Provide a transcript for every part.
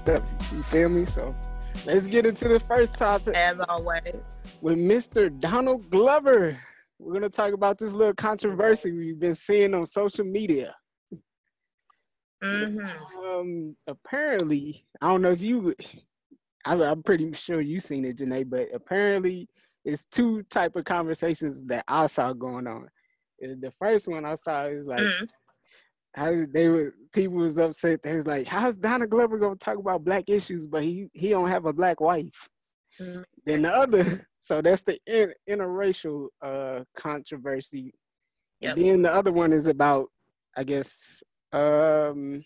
stuff. You feel me? So let's get into the first topic As always. with Mr. Donald Glover. We're gonna talk about this little controversy we've been seeing on social media. Mm-hmm. Um, apparently, I don't know if you. I, I'm pretty sure you've seen it, Jenae, but apparently, it's two type of conversations that I saw going on. The first one I saw is like mm how they were people was upset. They was like, "How's Donald Glover gonna talk about black issues, but he he don't have a black wife?" Mhm. Then the other, so that's the in, interracial uh controversy. Yep. And then the other one is about, I guess, um,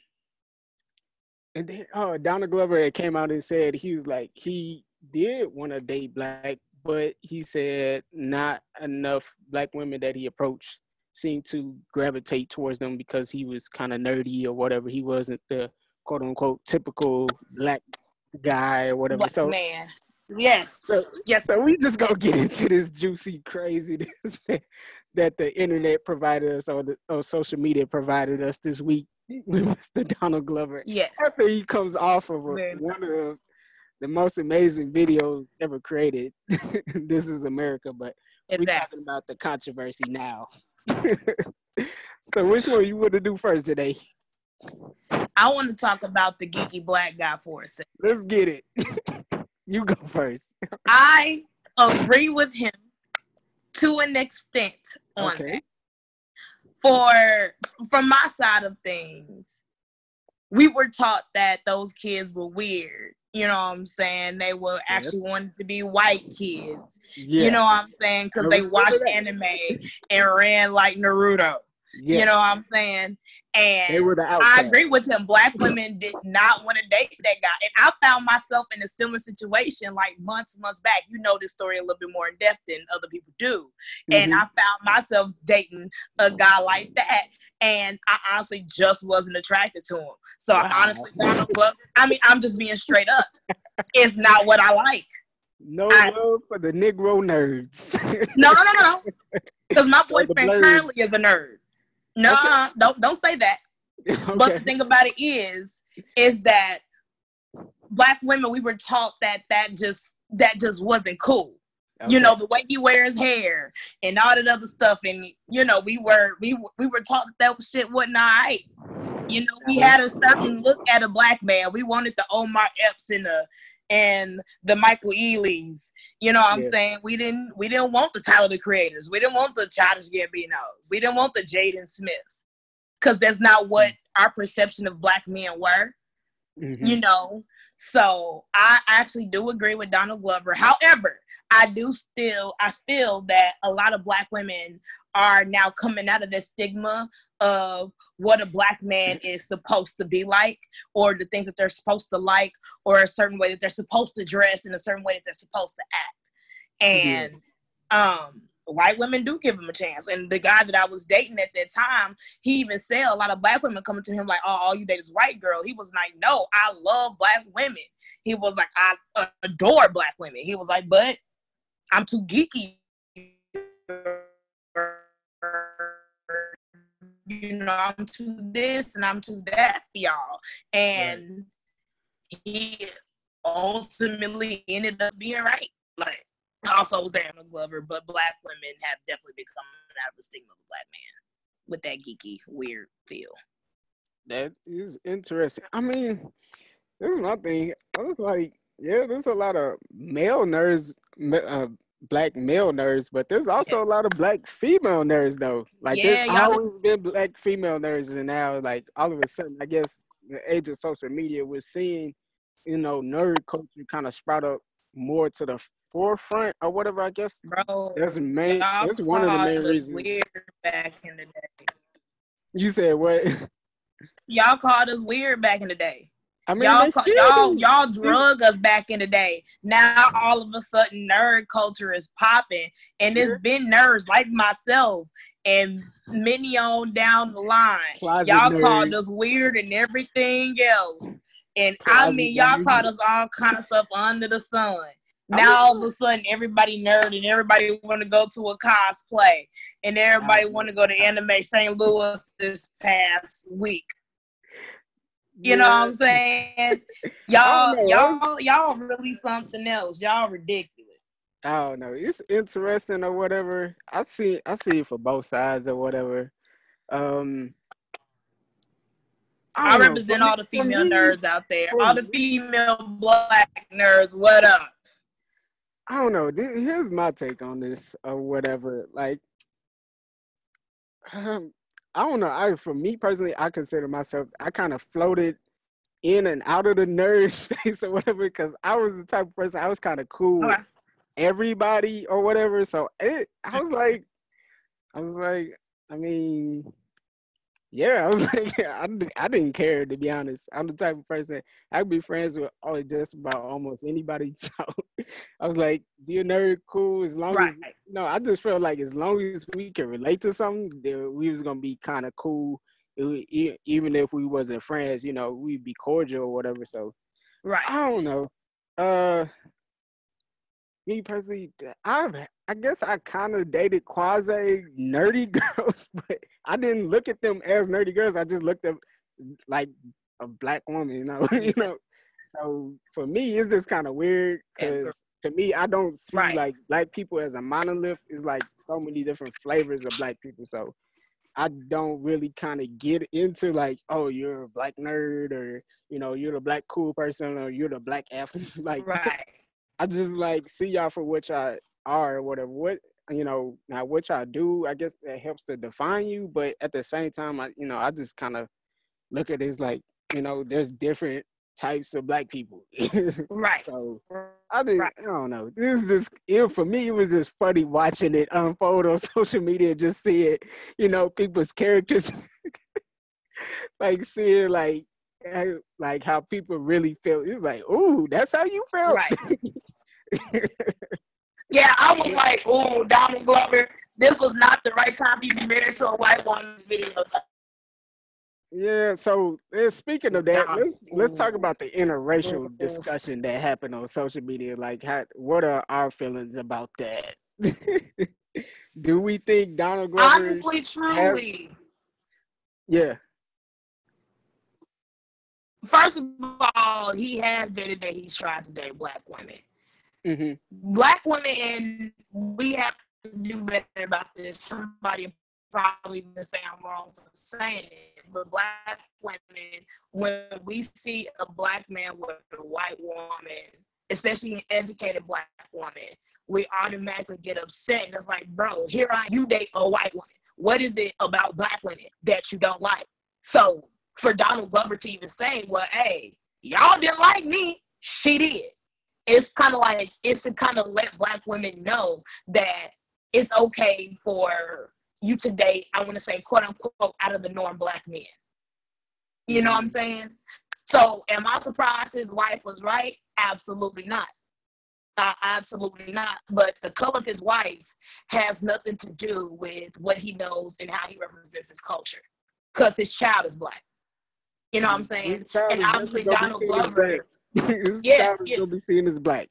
and then oh, Donald Glover had came out and said he was like he did want to date black, but he said not enough black women that he approached seemed to gravitate towards them because he was kind of nerdy or whatever. He wasn't the quote unquote typical black guy or whatever. Black so man. Yes. So- yes. so we just gonna get into this juicy craziness that the internet provided us or the or social media provided us this week with Mr. Donald Glover. Yes. After he comes off of a, one of the most amazing videos ever created, this is America, but we're talking about the controversy now. so which one you want to do first today? I want to talk about the geeky black guy for a second. Let's get it. you go first. I agree with him to an extent on Okay. that. For from my side of things, we were taught that those kids were weird. You know what I'm saying? They were actually Yes. wanted to be white kids. Yeah. You know what I'm saying? Because they watched anime and ran like Naruto. You know what I'm saying? They And were the I agree with him. Black women did not want to date that guy. And I found myself in a similar situation like months, months back. You know this story a little bit more in depth than other people do. And Mhm. I found myself dating a guy like that. And I honestly just wasn't attracted to him. So Wow. I honestly, I mean, I'm just being straight up. It's not what I like. No I- love for the Negro nerds. No, no, no, no. Because my boyfriend currently is a nerd. No, Okay. don't don't say that. But the thing about it is, is that black women we were taught that that just that just wasn't cool. You know the way he wears hair and all that other stuff, and you know we were we we were taught that, shit wasn't alright. You know we had a certain look at a black man. We wanted the Omar Epps and the and the Michael Ealy's. You know what I'm Yeah. saying? We didn't we didn't want the Tyler the Creators. We didn't want the Childish Gambinos. We didn't want the Jaden Smiths because that's not what our perception of black men were Mhm. you know. So I actually do agree with Donald Glover. However, I do still I feel that a lot of black women are now coming out of the stigma of what a black man is supposed to be like or the things that they're supposed to like or a certain way that they're supposed to dress in a certain way that they're supposed to act. And um white women do give him a chance. And the guy that I was dating at that time, he even said a lot of black women coming to him like, "Oh, all you date is white girl." He was like, "No, I love black women." He was like, "I adore black women." He was like, "But I'm too geeky." You know, I'm too this and I'm too that for y'all. And he ultimately ended up being right. Like, also Donald Glover, but black women have definitely become out of the stigma of a black man with that geeky, weird feel. That is interesting. I mean, this is my thing. I was like, yeah, there's a lot of male nerds, uh, black male nerds, but there's also a lot of black female nerds though. Like Yeah, there's always been black female nerds, and now like all of a sudden, I guess the age of social media, we're seeing, you know, nerd culture kind of sprout up more to the forefront or whatever. I guess Bro, that's main. That's one of the main reasons. weird back in the day. You said what? Y'all called us weird back in the day. I mean, y'all, they ca- still y'all, y'all drug us back in the day. Now all of a sudden, nerd culture is popping, and it's been nerds like myself and many on down the line. Closet y'all nerd. called us weird and everything else, And I mean, y'all called us all kind of stuff under the sun. Now all of a sudden, everybody nerd and everybody want to go to a cosplay, and everybody want to go to Anime St. Louis this past week. You know what I'm saying? Y'all, y'all, y'all really something else. Y'all ridiculous. I don't know. It's interesting or whatever. I see I see it for both sides or whatever. Um I, I represent all the female me, nerds out there. All the female black nerds, what up? I don't know. Here's my take on this or whatever. Like um, I don't know. I for me personally, I consider myself. I kind of floated in and out of the nerd space or whatever because I was the type of person. I was kind of cool okay. with everybody or whatever. So it, I was like, I was like, I mean, yeah, I was like, I, I didn't care to be honest. I'm the type of person I could be friends with all just about almost anybody. So I was like, "Do you nerd cool?" As long right. as no, I just felt like as long as we can relate to something, we was gonna be kind of cool. It, even if we wasn't friends, you know, we'd be cordial or whatever. So, right, I don't know. Uh, me personally, I've I guess I kind of dated quasi nerdy girls, but I didn't look at them as nerdy girls. I just looked at like a black woman, you know. you know. So for me, it's just kind of weird because to me, I don't see right. like black people as a monolith. It's like so many different flavors of black people. So I don't really kind of get into like, oh, you're a black nerd, or you know, you're the black cool person, or you're the black athlete. like, right. I just like see y'all for what y'all are or whatever. What you know, now what y'all do, I guess that helps to define you. But at the same time, I you know, I just kind of look at it as like, you know, there's different types of black people. right. So I just right. I don't know. This is just it, for me. It was just funny watching it unfold on social media. Just see it, you know, people's characters, like seeing like eh, like how people really feel. It was like, ooh, that's how you felt. Right. Yeah, I was like, ooh, Donald Glover. This was not the right time to be married to a white woman's video. Yeah, so uh, speaking of that, let's let's talk about the interracial discussion that happened on social media. Like, how, what are our feelings about that? Do we think Donald Glover? Honestly, truly. Has, yeah. First of all, he has dated that he's tried to date black women. Mm-hmm. Black women, and we have to do better about this. Somebody probably gonna say I'm wrong for saying it, but black women, when we see a black man with a white woman, especially an educated black woman, we automatically get upset. And it's like, bro, here I you date a white woman. What is it about black women that you don't like? So for Donald Glover to even say, well, hey, y'all didn't like me, she did. It's kind of like it should kind of let black women know that it's okay for you to date, I want to say, quote unquote, out of the norm black men. You know what I'm saying? So, am I surprised his wife was right? Absolutely not. Uh, absolutely not. But the color of his wife has nothing to do with what he knows and how he represents his culture, because his child is black. You know what I'm saying? And obviously Donald Glover. yeah, yeah. gonna be seen as black.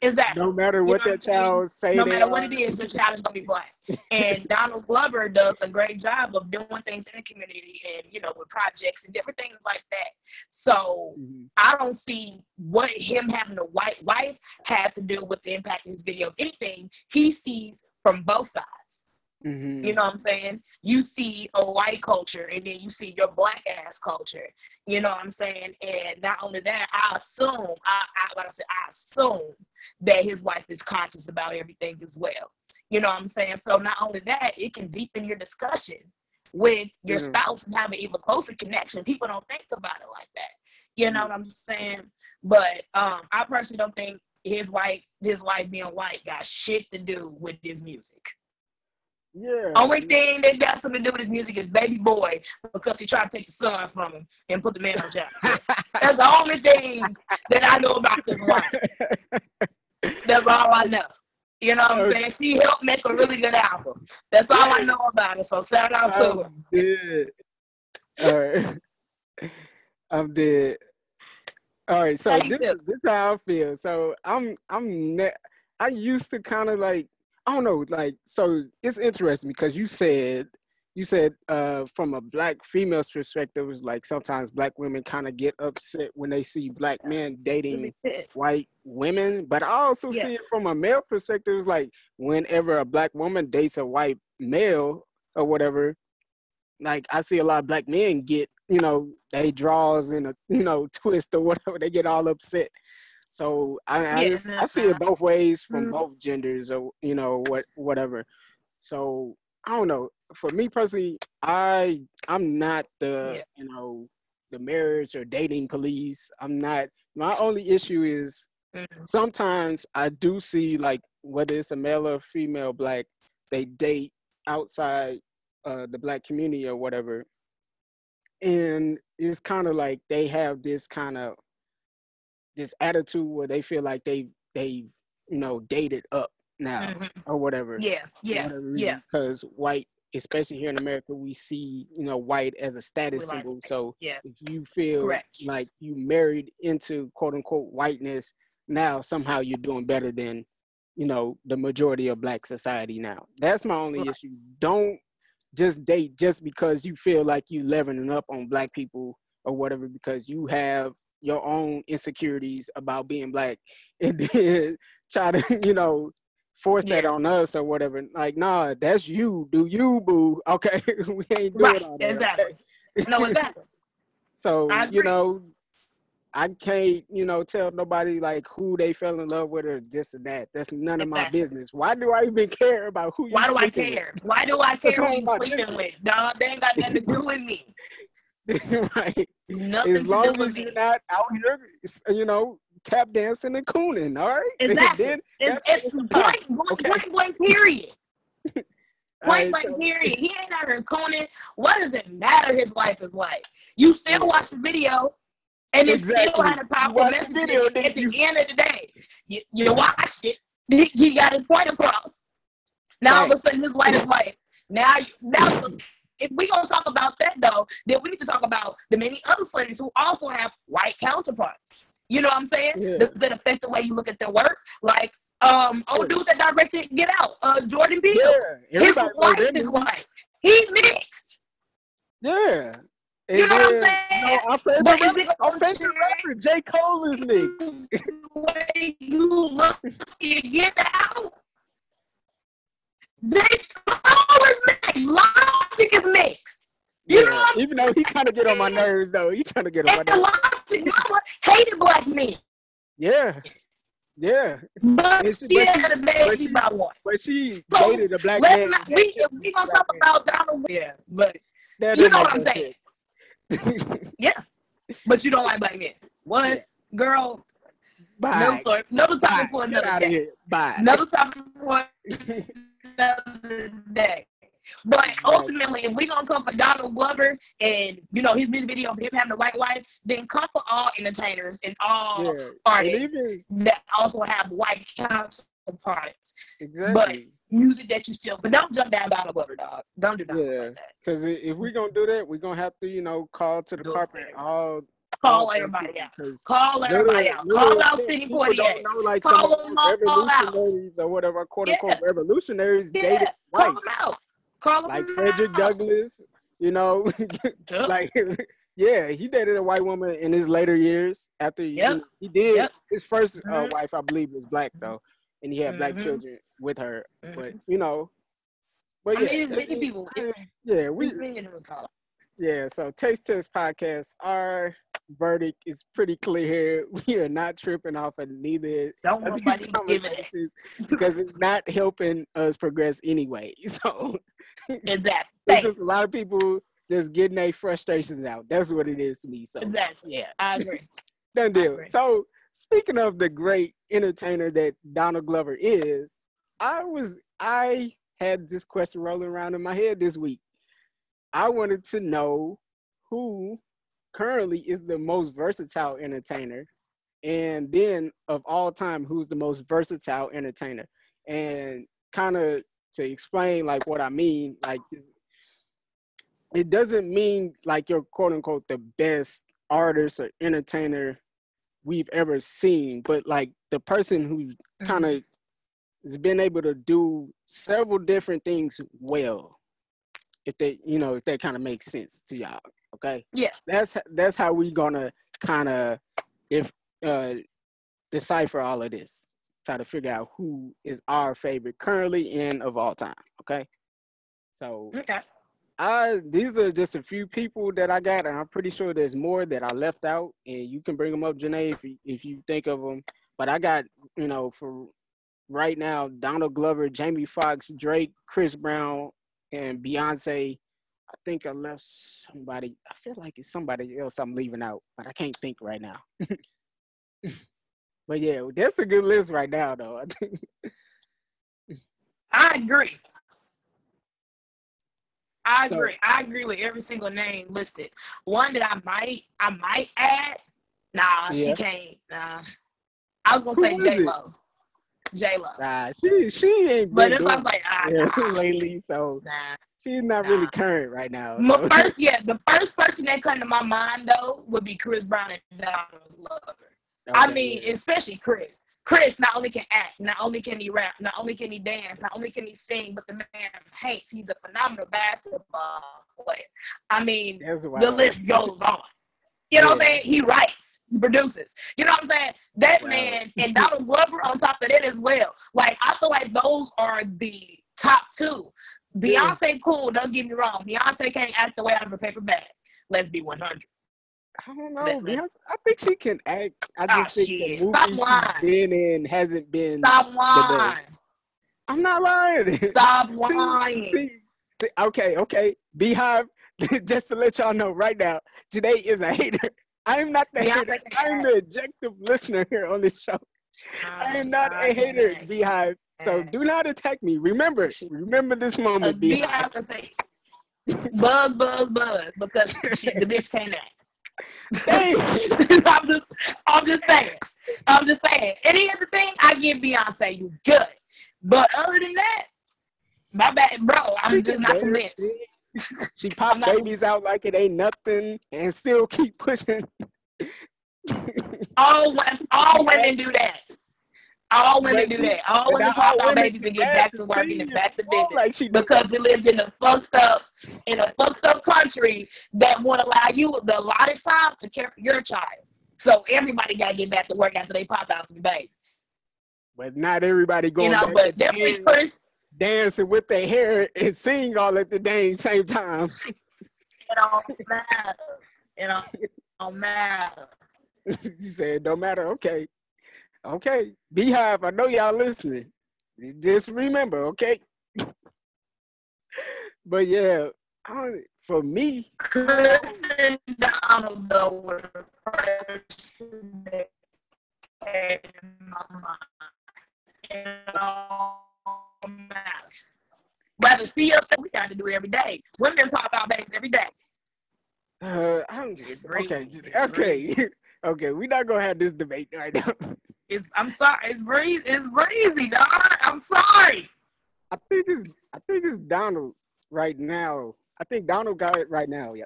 Exactly. No matter what you know that child say. No matter what it is, your child is gonna be black. and Donald Glover does a great job of doing things in the community and you know with projects and different things like that. So mm-hmm. I don't see what him having a white wife had to do with the impact of his video. If anything, he sees from both sides. Mm-hmm. You know what I'm saying? You see a white culture and then you see your black ass culture. You know what I'm saying? And not only that, I assume, I, I like I said, I assume that his wife is conscious about everything as well. You know what I'm saying? So not only that, it can deepen your discussion with your mm-hmm. spouse and have an even closer connection. People don't think about it like that. You know mm-hmm. what I'm saying? But um, I personally don't think his wife, his wife being white, got shit to do with his music. Yeah. Only thing that got something to do with his music is Baby Boy because he tried to take the son from him and put the man on jail. That's the only thing that I know about this wife. That's all I know. You know what I'm saying? She helped make a really good album. That's all I know about it. So shout out to I'm her. Dead. All right. I'm dead. All right, so this this is how I feel. So I'm I'm ne- I used to kind of like I don't know, like so it's interesting because you said you said uh from a black female's perspective it was like sometimes black women kind of get upset when they see black men dating white women, but I also Yeah. see it from a male perspective. It's like whenever a black woman dates a white male or whatever, like I see a lot of black men get, you know, they draws and a you know twist or whatever. They get all upset. So I I, Yeah, just- I see it both ways from Mhm. both genders or you know what whatever. So I don't know. For me personally, I I'm not the Yeah. you know the marriage or dating police. I'm not. My only issue is Mhm. sometimes I do see like whether it's a male or female black, they date outside uh, the black community or whatever, and it's kind of like they have this kind of this attitude where they feel like they they you know dated up now Mhm. or whatever. Yeah, yeah, yeah. Because white, especially here in America, we see you know white as a status like symbol. So Yeah. if you feel Correct. like you married into quote unquote whiteness, now somehow you're doing better than you know the majority of black society now. That's my only Right. issue. Don't just date just because you feel like you leveling up on black people or whatever because you have your own insecurities about being black and then try to you know force that on us or whatever like nah that's you do you boo okay we ain't doing Right, all that exactly. okay? No, exactly. so you know I can't, you know, tell nobody like who they fell in love with or this or that. That's none of my business. Why do I even care about who you Why do I sleeping with? care? Why do I care who you sleeping with? Dog, they ain't got nothing to do with me. right. Nothing As long as you're not out here, you know, tap dancing and cooning, all right? Exactly. then, It's, it's it's point, blank, okay? point blank, period. Point right, blank, so- period. He ain't out here cooning. What does it matter his life is like? You still Yeah. watch the video, and it still Exactly. had a You powerful message video, at didn't the end of the day. You, you watched it. He got his point across. Now all of a sudden his wife is like, now, you, now if we're gonna talk about that though, then we need to talk about the many other celebrities who also have white counterparts. You know what I'm saying? Yeah. Does that affect the way you look at their work? Like, um, oh, dude that directed Get Out, uh, Jordan Peele. Yeah, His wife is movie. white. He mixed. Yeah. You know what I'm saying? Know, our favorite, But is rapper, it our favorite rapper, J. Cole is mixed. the way you look you get out. J. Cole is mixed. Logic is mixed. You know Yeah, what I'm Even though he kind of get on my nerves, though. He kind of get on my And the nerves. Logic mama hated black men. Yeah. Yeah. But But she- she but she- had a but baby she- by one. But she So, dated a black Let's man. not we if we gonna talk man. about Donald yeah, but That you know what I'm saying. Yeah. But you don't like black men. What? Yeah. Girl, no Bye. sorry. Another Bye. topic for Get another out of day. here. Bye. Another topic for another day. But ultimately, if we're gonna come for Donald Glover and you know his music video of him having a white wife, then come for all entertainers and all yeah. And artists even that also have white counterparts. exactly. But music that you still, but don't jump down Donald Glover, dog. Don't do nothing Yeah. like that. Because if we're gonna do that, we're gonna have to, you know, call to the Do carpet all. Call everybody out. Call everybody out. Call out City people 48. Know, like Call them all out. or whatever, quote Yeah. unquote revolutionaries Yeah, dated call them out. Call them like Frederick. Douglass. You know, like yeah, he dated a white woman in his later years. After you Yep. know, he did Yep. his 1st uh, Mhm. wife, I believe, was black though, and he had black Mhm. children with her. But Mhm. you know, but I yeah, mean, it's many people. yeah, we It's many people call. yeah. So Taste Test podcast, our verdict is pretty clear here. We are not tripping off of neither Don't of these nobody give it. conversations because it's not helping us progress anyway. So Exactly. it's just a lot of people just getting their frustrations out. That's what it is to me. So Exactly. yeah, I agree. done deal. agree. So speaking of the great entertainer that Donald Glover is, I was I had this question rolling around in my head this week. I wanted to know who currently is the most versatile entertainer, and then of all time, who's the most versatile entertainer, and kind of to explain like what I mean, like it doesn't mean like you're quote unquote the best artist or entertainer we've ever seen, but like the person who kind of Mm-hmm. has been able to do several different things well. If they, you know, if that kind of makes sense to y'all, okay? Yeah. That's that's how we gonna kind of if uh decipher all of this. Try to figure out who is our favorite currently and of all time. Okay. So Okay. I these are just a few people that I got, and I'm pretty sure there's more that I left out, and you can bring them up, Jenae, if you, if you think of them. But I got, you know, for right now, Donald Glover, Jamie Foxx, Drake, Chris Brown, and Beyonce. I think I left somebody. I feel like it's somebody else I'm leaving out, but I can't think right now. but yeah, that's a good list right now, though. I think. I agree. I So- agree. I agree with every single name listed. One that I might I might add. Nah, she can't. Nah. I was gonna Who say J? Lo. J Lo. Nah, she she ain't But that's why I was like, ah, nah, lately, so nah. she's not really current right now. My so- first, yeah, the first person that come to my mind though would be Chris Brown and Donald Glover. I mean, especially Chris. Chris not only can act, not only can he rap, not only can he dance, not only can he sing, but the man paints. He's a phenomenal basketball player. I mean, the list goes on. You know what I'm saying? He writes, he produces. You know what I'm saying? That Wow. man and Donald Glover on top of that as well. Like I feel like those are the top two. Yeah. Beyonce, cool. Don't get me wrong. Beyonce can't act the way out of a paper bag. Let's be 100. I don't know. Beyonce, I think she can act. I Ah, just think shit. the Stop movie lying. she's been in hasn't been. Stop lying. best. I'm not lying. Stop lying. See, see, okay, okay. BeyHive, just to let y'all know right now, Jenae is a hater. I am not the Beyonce hater. I am the objective listener here on this show. Oh I am not a hater, BeyHive. So do not attack me. Remember, remember this moment, uh, BeyHive BeyHive. to say buzz, buzz, buzz because she, the bitch can't act. I'm just, I'm just saying. I'm just saying. Any other thing, I give Beyonce you good. But other than that, my bad, bro. I'm She just not convinced. She pop babies out like it ain't nothing and still keep pushing. All all women do that. All women But do that. All women pop out babies and get back to work and back to business. like she because we lived in a fucked up in a fucked up country that won't allow you the allotted time to care for your child. So everybody gotta get back to work after they pop out some babies. But not everybody going You know, but to definitely Chris, dancing with their hair and sing all at the dang same time. it don't matter. It don't, it don't matter. you said it don't matter. Okay. Okay. BeyHive, I know y'all listening. Just remember, okay? but yeah, I for me, and Donald though the person that in my mind. It don't But to see us, we got to do it every day. Women pop out babies every day. uh, I'm okay. just- It's okay. okay. We're not gonna have this debate right now. It's I'm sorry. It's breezy. It's breezy, dog. I'm sorry. I think it's I think it's Donald right now. I think Donald got it right now. Yeah.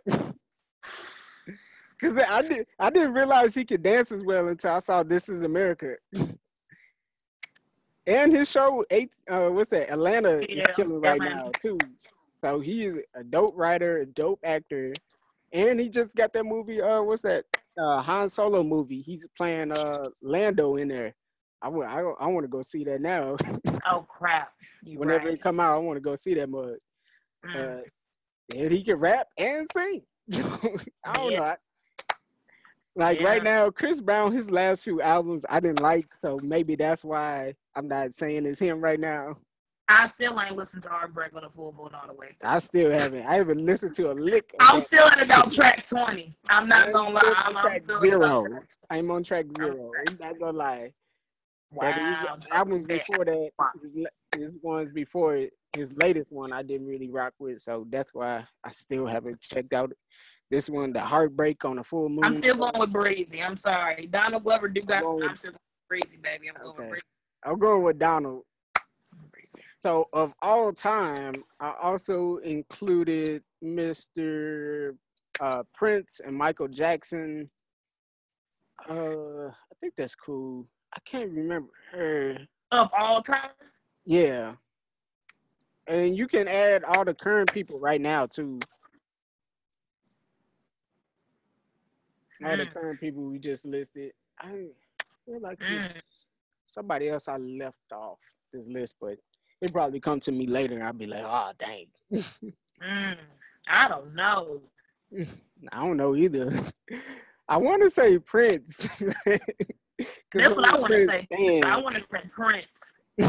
Cause I did I didn't realize he could dance as well until I saw This Is America. And his show eight uh what's that? Atlanta Yeah, is killing right Atlanta. now too. So he is a dope writer, a dope actor. And he just got that movie, uh what's that? Uh Han Solo movie. He's playing uh Lando in there. I want I, I want to go see that now. Oh crap. You Whenever right. it come out, I want to go see that mug. Mm. Uh, and he can rap and sing. I don't Yeah. know. I- like right now, Chris Brown, his last few albums I didn't like, so maybe that's why I'm not saying it's him right now. I still ain't listened to Heartbreak on the full boat all the way. through. I still haven't. I haven't listened to a lick. I'm that. still at about track 20. I'm not I'm gonna lie. I'm, I'm track at zero. I'm on track zero. I'm not gonna lie. But Wow. albums before that, his, his ones before it, his latest one, I didn't really rock with. So that's why I still haven't checked out this one, the Heartbreak on a Full Moon. I'm still going with Breezy. I'm sorry. Donald Glover do got going I'm still going with Breezy, baby. I'm going Okay. with Breezy. I'm going with Donald. So of all time, I also included Mr. Uh, Prince and Michael Jackson. Uh, I think that's cool. I can't remember her. Of all time? Yeah. And you can add all the current people right now too. All the Mm. current people we just listed. I feel like Mm. somebody else I left off this list, but it probably come to me later and I'll be like, oh dang. Mm, I don't know. I don't know either. I want to say Prince. That's what I want to say. I want to say Prince.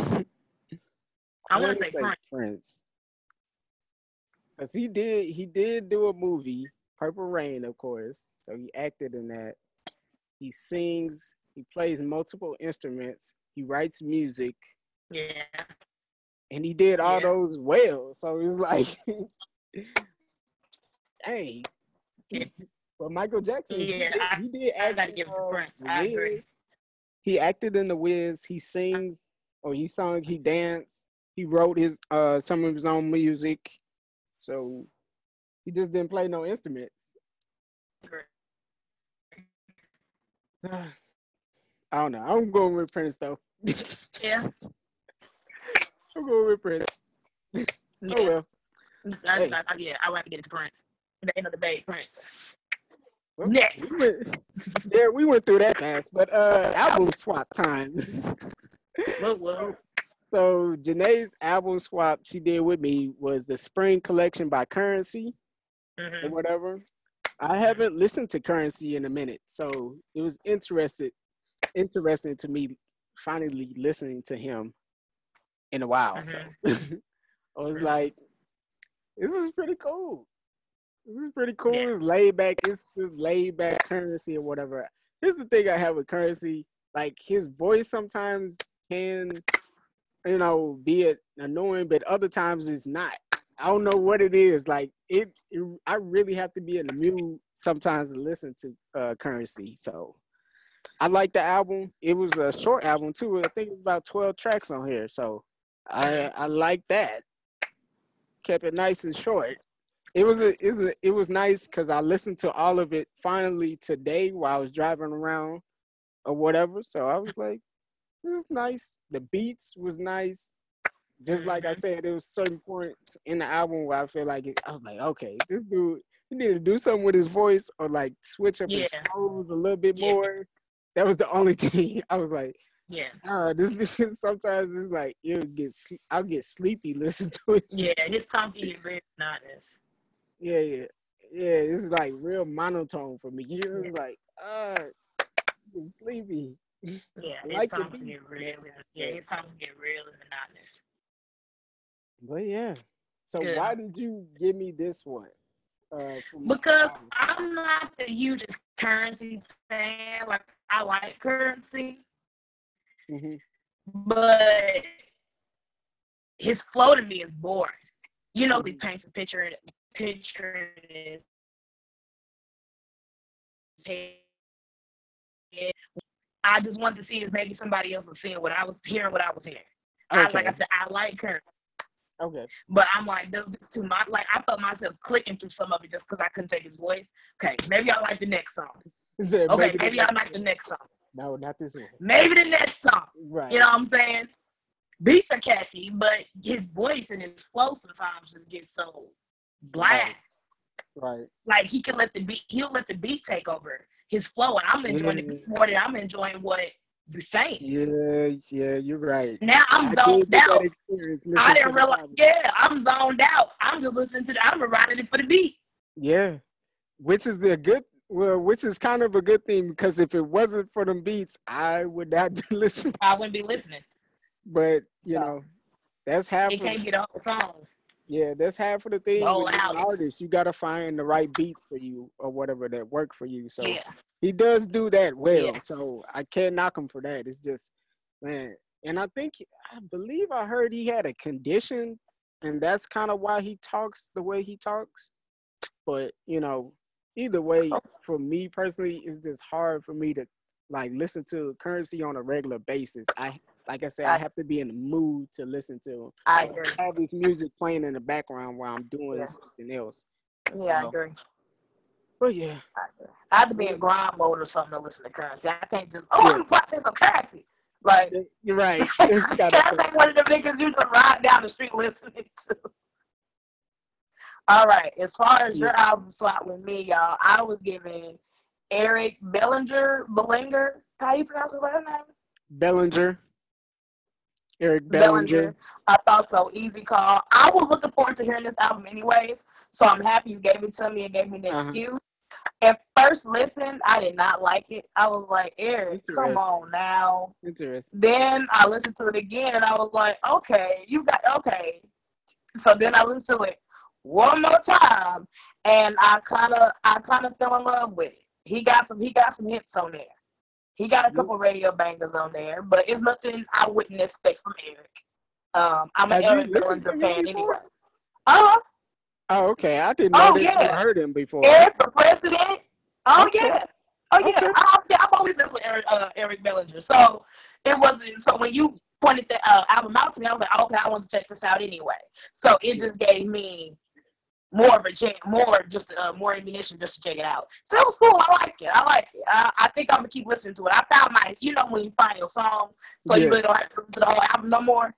I want to say Prince. Prince. Cause he did he did do a movie, Purple Rain, of course. So he acted in that. He sings, he plays multiple instruments, he writes music, Yeah. and he did all Yeah. those well. So it's like dang. Yeah. But Michael Jackson, he did, I- he did I gotta give it to uh, Prince. I agree. He acted in the Wiz. He sings, or he sung, he danced. He wrote his uh some of his own music. So he just didn't play no instruments. I don't know. I'm going with Prince though. Yeah. I'm going with Prince. Yeah. Oh well. I, Hey. I, yeah, I would have to get it to Prince. At the end of the day, Prince. Well, Next. We went, yeah, we went through that fast, but uh album swap time. Whoa, whoa. So Jenae's album swap she did with me was the Spring Collection by Curren$y or Mhm. whatever. I haven't listened to Curren$y in a minute, so it was interested interesting to me finally listening to him in a while. So I was Mhm. like, this is pretty cool. This is pretty cool. Yeah. It's laid back. It's just laid back Curren$y or whatever. Here's the thing I have with Curren$y. Like his voice sometimes can, you know, be it annoying, but other times it's not. I don't know what it is. Like it, it I really have to be in the mood sometimes to listen to uh Curren$y. So I like the album. It was a short album too. I think it was about 12 tracks on here. So I I like that. Kept it nice and short. It was a, it was a, it was nice because I listened to all of it finally today while I was driving around or whatever. So I was like, this is nice. The beats was nice. Just like I Mhm. said, there was certain points in the album where I feel like it, I was like, okay, this dude, he need to do something with his voice or like switch up his Yeah. flows a little bit Yeah. more. That was the only thing I was like, Yeah. uh, this dude, sometimes it's like it'll get I'll get sleepy listening to it. Yeah. His talking is very honest. Yeah, yeah, yeah. It's like real monotone for me. It was like, uh, sleepy. Yeah. I His like talking get really, yeah, his talking get real really monotonous. But yeah. So Good. why did you give me this one? Uh, Because album? I'm not the hugest Curren$y fan. Like I like Curren$y, Mhm. but his flow to me is boring. You know, he Mhm. paints a picture picture in his head. I just wanted to see if maybe somebody else was seeing what I was hearing, what I was hearing. I, like I said, I like Curren$y. Okay. But I'm like, dude, this too much. Like I felt myself clicking through some of it just because I couldn't take his voice. Okay, maybe I like the next song. Okay, the maybe I like the next song. No, not this one. Maybe the next song. Right. You know what I'm saying? Beats are catchy, but his voice and his flow sometimes just gets so bland. Right. Like he can let the beat, he'll let the beat take over his flow, and I'm enjoying the beat more than I'm enjoying what saying. Yeah, yeah, you're right. Now I'm I zoned out. experience I didn't realize. album. Yeah, I'm zoned out. I'm just listening to the. I'm riding it for the beat. Yeah, which is the good. Well, which is kind of a good thing because if it wasn't for them beats, I would not be listening. I wouldn't be listening. But you know, that's half. He can't get a whole song. yeah, that's half of the thing. Roll out. artist, you gotta find the right beat for you or whatever that work for you. So Yeah, he does do that well. Yeah. So I can't knock him for that. It's just, man, and I think I believe I heard he had a condition, and that's kind of why he talks the way he talks. But you know, either way, for me personally, it's just hard for me to like listen to Curren$y on a regular basis. I like I said, I I- have to be in the mood to listen to him. I So agree. have his music playing in the background while I'm doing Yeah. something else. Yeah, I agree. But yeah, I have to be in grind mode or something to listen to Curren$y. I can't just oh I'm flying some Curren$y. Like you're right. Curren$y ain't one of the niggas you just ride down the street listening to. All right. As far as your album slot with me, y'all, I was giving Eric Bellinger, Bellinger. How you pronounce his last name? Bellinger. Eric Bellinger. Bellinger. I thought so. Easy call. I was looking forward to hearing this album anyways, so I'm happy you gave it to me and gave me the uh-huh. excuse. At first listen, I did not like it. I was like, Eric, come on now. Interesting. Then I listened to it again and I was like, okay, you got okay. So then I listened to it one more time and I kinda I kinda fell in love with it. He got some he got some hits on there. He got a couple radio bangers on there, but it's nothing I wouldn't expect from Eric. Um, I'm an Eric Bellinger fan anyway. Uh huh. Oh, okay. I didn't know oh, that yeah. you heard him before. Eric for president. Oh okay. yeah. Oh yeah. Okay. I, yeah. I've always been with Eric, uh, Eric Bellinger. So it wasn't. So when you pointed the uh, album out to me, I was like, okay, I want to check this out anyway. So it just gave me more of a chance, more just uh, more ammunition just to check it out. So it was cool. I like it. I like it. I, I think I'm gonna keep listening to it. I found my, you know, when you find your songs, so yes. you really don't have to listen to the whole album no more.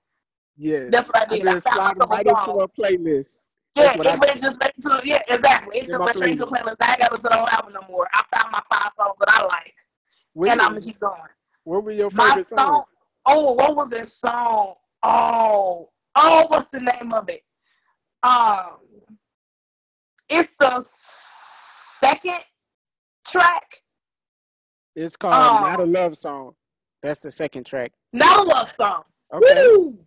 Yeah, that's what I did. I, I found slide right into a playlist. Yeah, it went just to yeah, exactly. It just went straight to playlist. I ain't got to listen to the whole album no more. I found my five songs that I like, Wait, and I'm gonna keep going. What were your favorite my songs? Oh, what was this song? Oh, oh, what's the name of it? Um it's the second track. It's called um, Not a Love Song. That's the second track. Not a love song. Okay. Woo!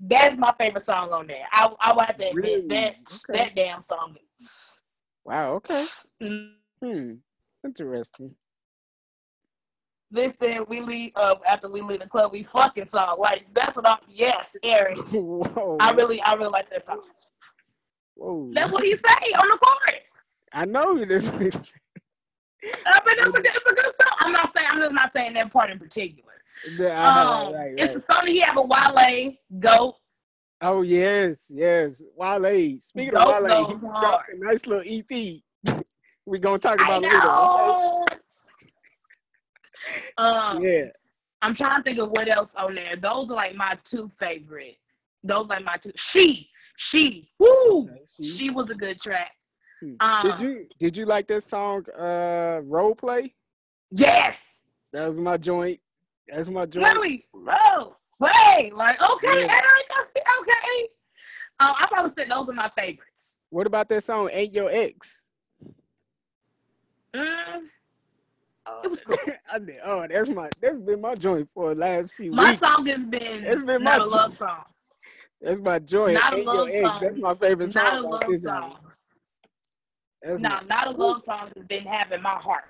That's my favorite song on there. I I would have to admit really? that okay. that damn song. Wow. Okay. Mm. Hmm. Interesting. Listen, we leave uh, after we leave the club. We fucking song like that's what I'm. Yes, Eric. Whoa. I really, I really like that song. Whoa. That's what he say on the chorus. I know this. I mean, it's a, it's a good song. I'm not saying. I'm just not saying that part in particular. Um, right, right. It's a song he have a Wale Goat. Oh yes, yes, Wale. Speaking Goat of Wale, he got a nice little EP. We're gonna talk about later. Okay? Um, yeah. I'm trying to think of what else on there. Those are like my two favorite. Those are like my two. She she, woo, okay, she. she. was a good track. Hmm. Um, did you did you like this song, uh, role play? Yes, that was my joint. That's my joint. Really, role play. Like, okay, yeah. Eric, I see. Okay, um, I probably said those are my favorites. What about that song, "Ain't Your Ex"? Mm, it was cool. I did. Oh, that's my that's been my joint for the last few my weeks. My song has been it's been my love song. That's my joy. Not a love song. That's my favorite song. Not a love song. no, my... not a love song has been having my heart.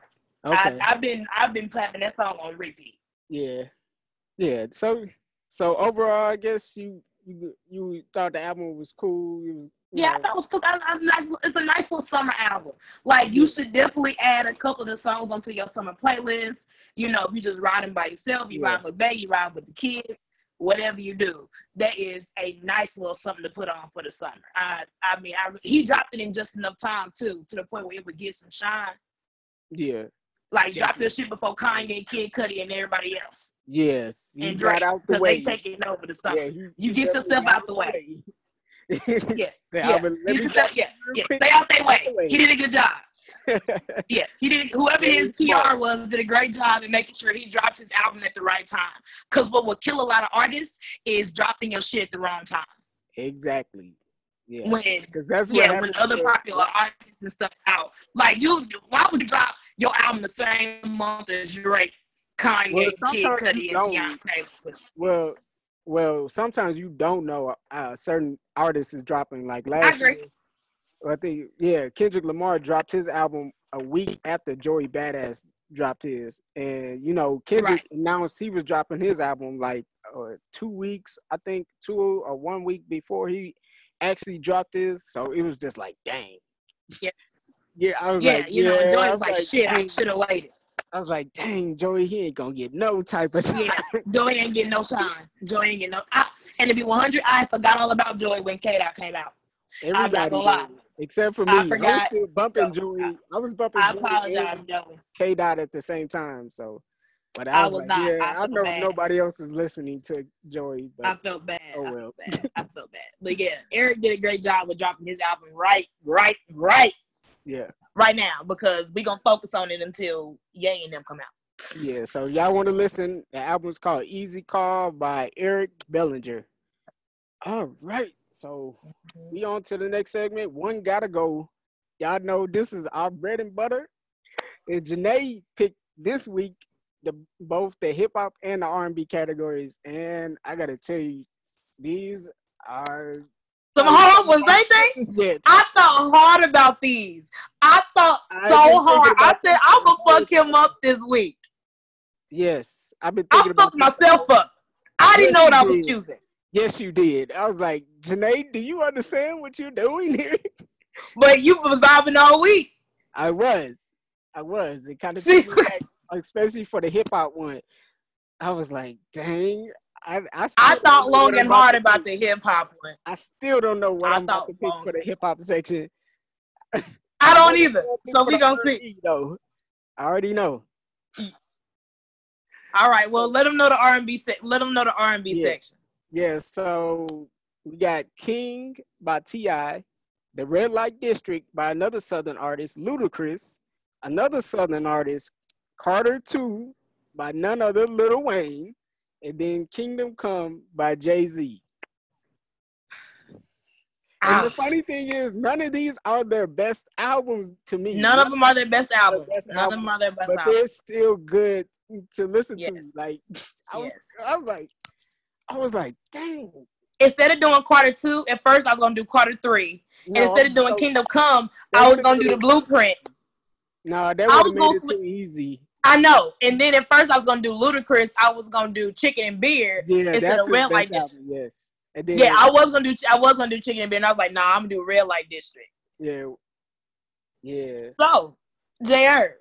Okay. I, have been I've been playing that song on repeat. Yeah, yeah. So so overall, I guess you you you thought the album was cool. It was, yeah, know. I thought it was cool. I, I, nice, it's a nice little summer album. Like you should definitely add a couple of the songs onto your summer playlist. You know, if you're just riding by yourself, you yeah. ride with Bay, you ride with the kids whatever you do, that is a nice little something to put on for the summer. I, I mean, I he dropped it in just enough time too, to the point where it would get some shine. Yeah. Like drop your shit before Kanye, Kid Cudi, and everybody else. Yes, and Drake, out the way. They taking over the summer. Yeah, he, you get yourself out the way. way. yeah, yeah. yeah. yeah. Stay out their way. He did a good job. yeah, he did. Whoever his PR was did a great job in making sure he dropped his album at the right time. Because what will kill a lot of artists is dropping your shit at the wrong time. Exactly. Yeah. When because that's yeah, when other popular artists and stuff out. Like you, why would you drop your album the same month as Drake, Kanye, well, Kid Cudi, and Beyonce? Well, well, sometimes you don't know uh, certain artists is dropping. Like last year, I think yeah, Kendrick Lamar dropped his album a week after Joey Badass dropped his, and you know Kendrick right. announced he was dropping his album like uh, two weeks, I think two or one week before he actually dropped his. So it was just like, dang. Yeah. Yeah, I was yeah, like, you yeah, know, Joey was, was like, shit, dang. I should have waited. I was like, dang, Joey, he ain't gonna get no type of shine. Yeah, Joey ain't getting no shine. Joey ain't getting no. I, and to be 100, I forgot all about Joey when K Dot came out. Everybody I'm not gonna lie. Except for me, I, I was still bumping so, Joey. I was bumping. I apologize, Joey. K Dot at the same time, so. But I, I was, was, like, not. yeah, I, I know bad. nobody else is listening to Joey. But, I felt bad. Oh well, I felt bad. I felt bad. But yeah, Eric did a great job with dropping his album right, right, right. Yeah. Right now, because we gonna focus on it until Ye and them come out. Yeah. So y'all want to listen? The album's called Eazy Call by Eric Bellinger. All right. So mm-hmm. we on to the next segment. One gotta go. Y'all know this is our bread and butter. And Jenae picked this week the both the hip hop and the R and B categories, and I gotta tell you, these are some hard ones, ain't they? Yes. I thought hard about these. I thought so hard. I said I'm gonna fuck him up this week. Yes, I've been thinking. I fucked myself up. I didn't know what I was choosing. Yes, you did. I was like, Jenae, do you understand what you're doing here? But you was vibing all week. I was. I was. It kind of especially for the hip hop one. I was like, dang. I I, I thought long and hard about the hip hop one. I still don't know what I am about to pick for the hip hop section. I don't either. So we gonna see. Though I already know. All right. Well, let them know the R and B. Se- let them know the R and B section. Yeah. So we got King by T.I., The Red Light District by another Southern artist, Ludacris, another Southern artist, Carter 2 by none other Lil Wayne, and then Kingdom Come by Jay Z. And the ah. funny thing is, none of these are their best albums to me. None, none of them are their best albums. Best none albums, of them are their best but albums. they're still good to listen yes. to. Like I was, yes. I was like, I was like, dang. Instead of doing Carter two, at first I was gonna do Carter three. No, instead of doing so, Kingdom Come, I was gonna do the Blueprint. No, that would have made it too easy. I know. And then at first I was gonna do Ludacris. I was gonna do Chicken and Beer yeah, instead of Red Light District. Yes. Then, yeah, I was gonna do I was gonna do Chicken and Beer, and I was like, nah, I'm gonna do Red Light District. Yeah. Yeah. So, Jr.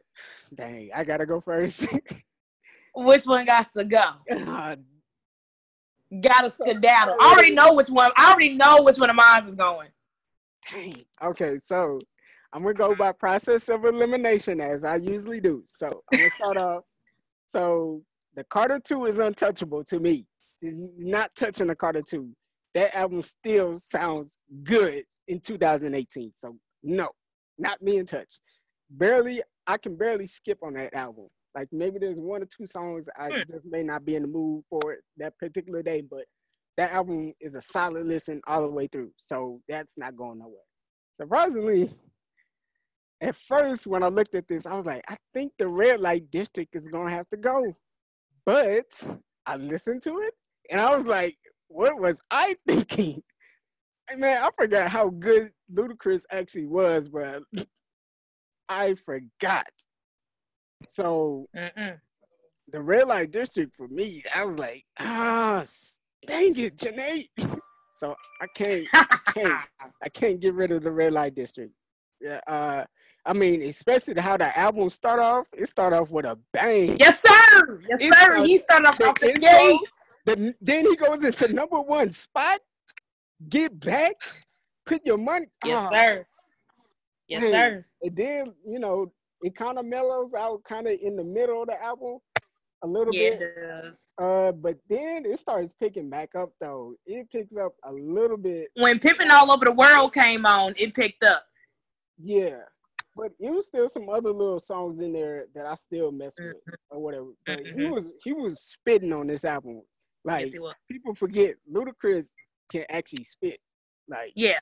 Dang, I gotta go first. which one got to go? Uh, gotta skedaddle. I already know which one. I already know which one of mine is going. Dang. Okay, so I'm gonna go by process of elimination as I usually do. So I'm gonna start off. So the Carter Two is untouchable to me. not touching the Carter Two. That album still sounds good in 2018. So no, not being touched. Barely, I can barely skip on that album. Like maybe there's one or two songs I hmm. just may not be in the mood for it that particular day, but that album is a solid listen all the way through. So that's not going nowhere. Surprisingly, at first when I looked at this, I was like, I think the red light district is gonna have to go. But I listened to it and I was like, what was I thinking? Man, I forgot how good Ludacris actually was, but I forgot. So Mm-mm. the red light district for me, I was like, ah, dang it, Jenae. so I can't, I can't, I can't get rid of the red light district. Yeah, uh, I mean, especially how the album start off. It start off with a bang. Yes, sir. Yes, sir. he started off the, the gate. The, then he goes into number one spot. Get back. Put your money. Yes, oh, sir. Yes, dang. sir. And then you know it kind of mellows out, kind of in the middle of the album, a little yeah, bit. It does. Uh, but then it starts picking back up though. It picks up a little bit. When Pimpin' All Over the World came on, it picked up. Yeah, but it was still some other little songs in there that I still mess with mm-hmm. or whatever. But mm-hmm. he was he was spitting on this album. Like yes, people forget Ludacris can actually spit. Like yeah.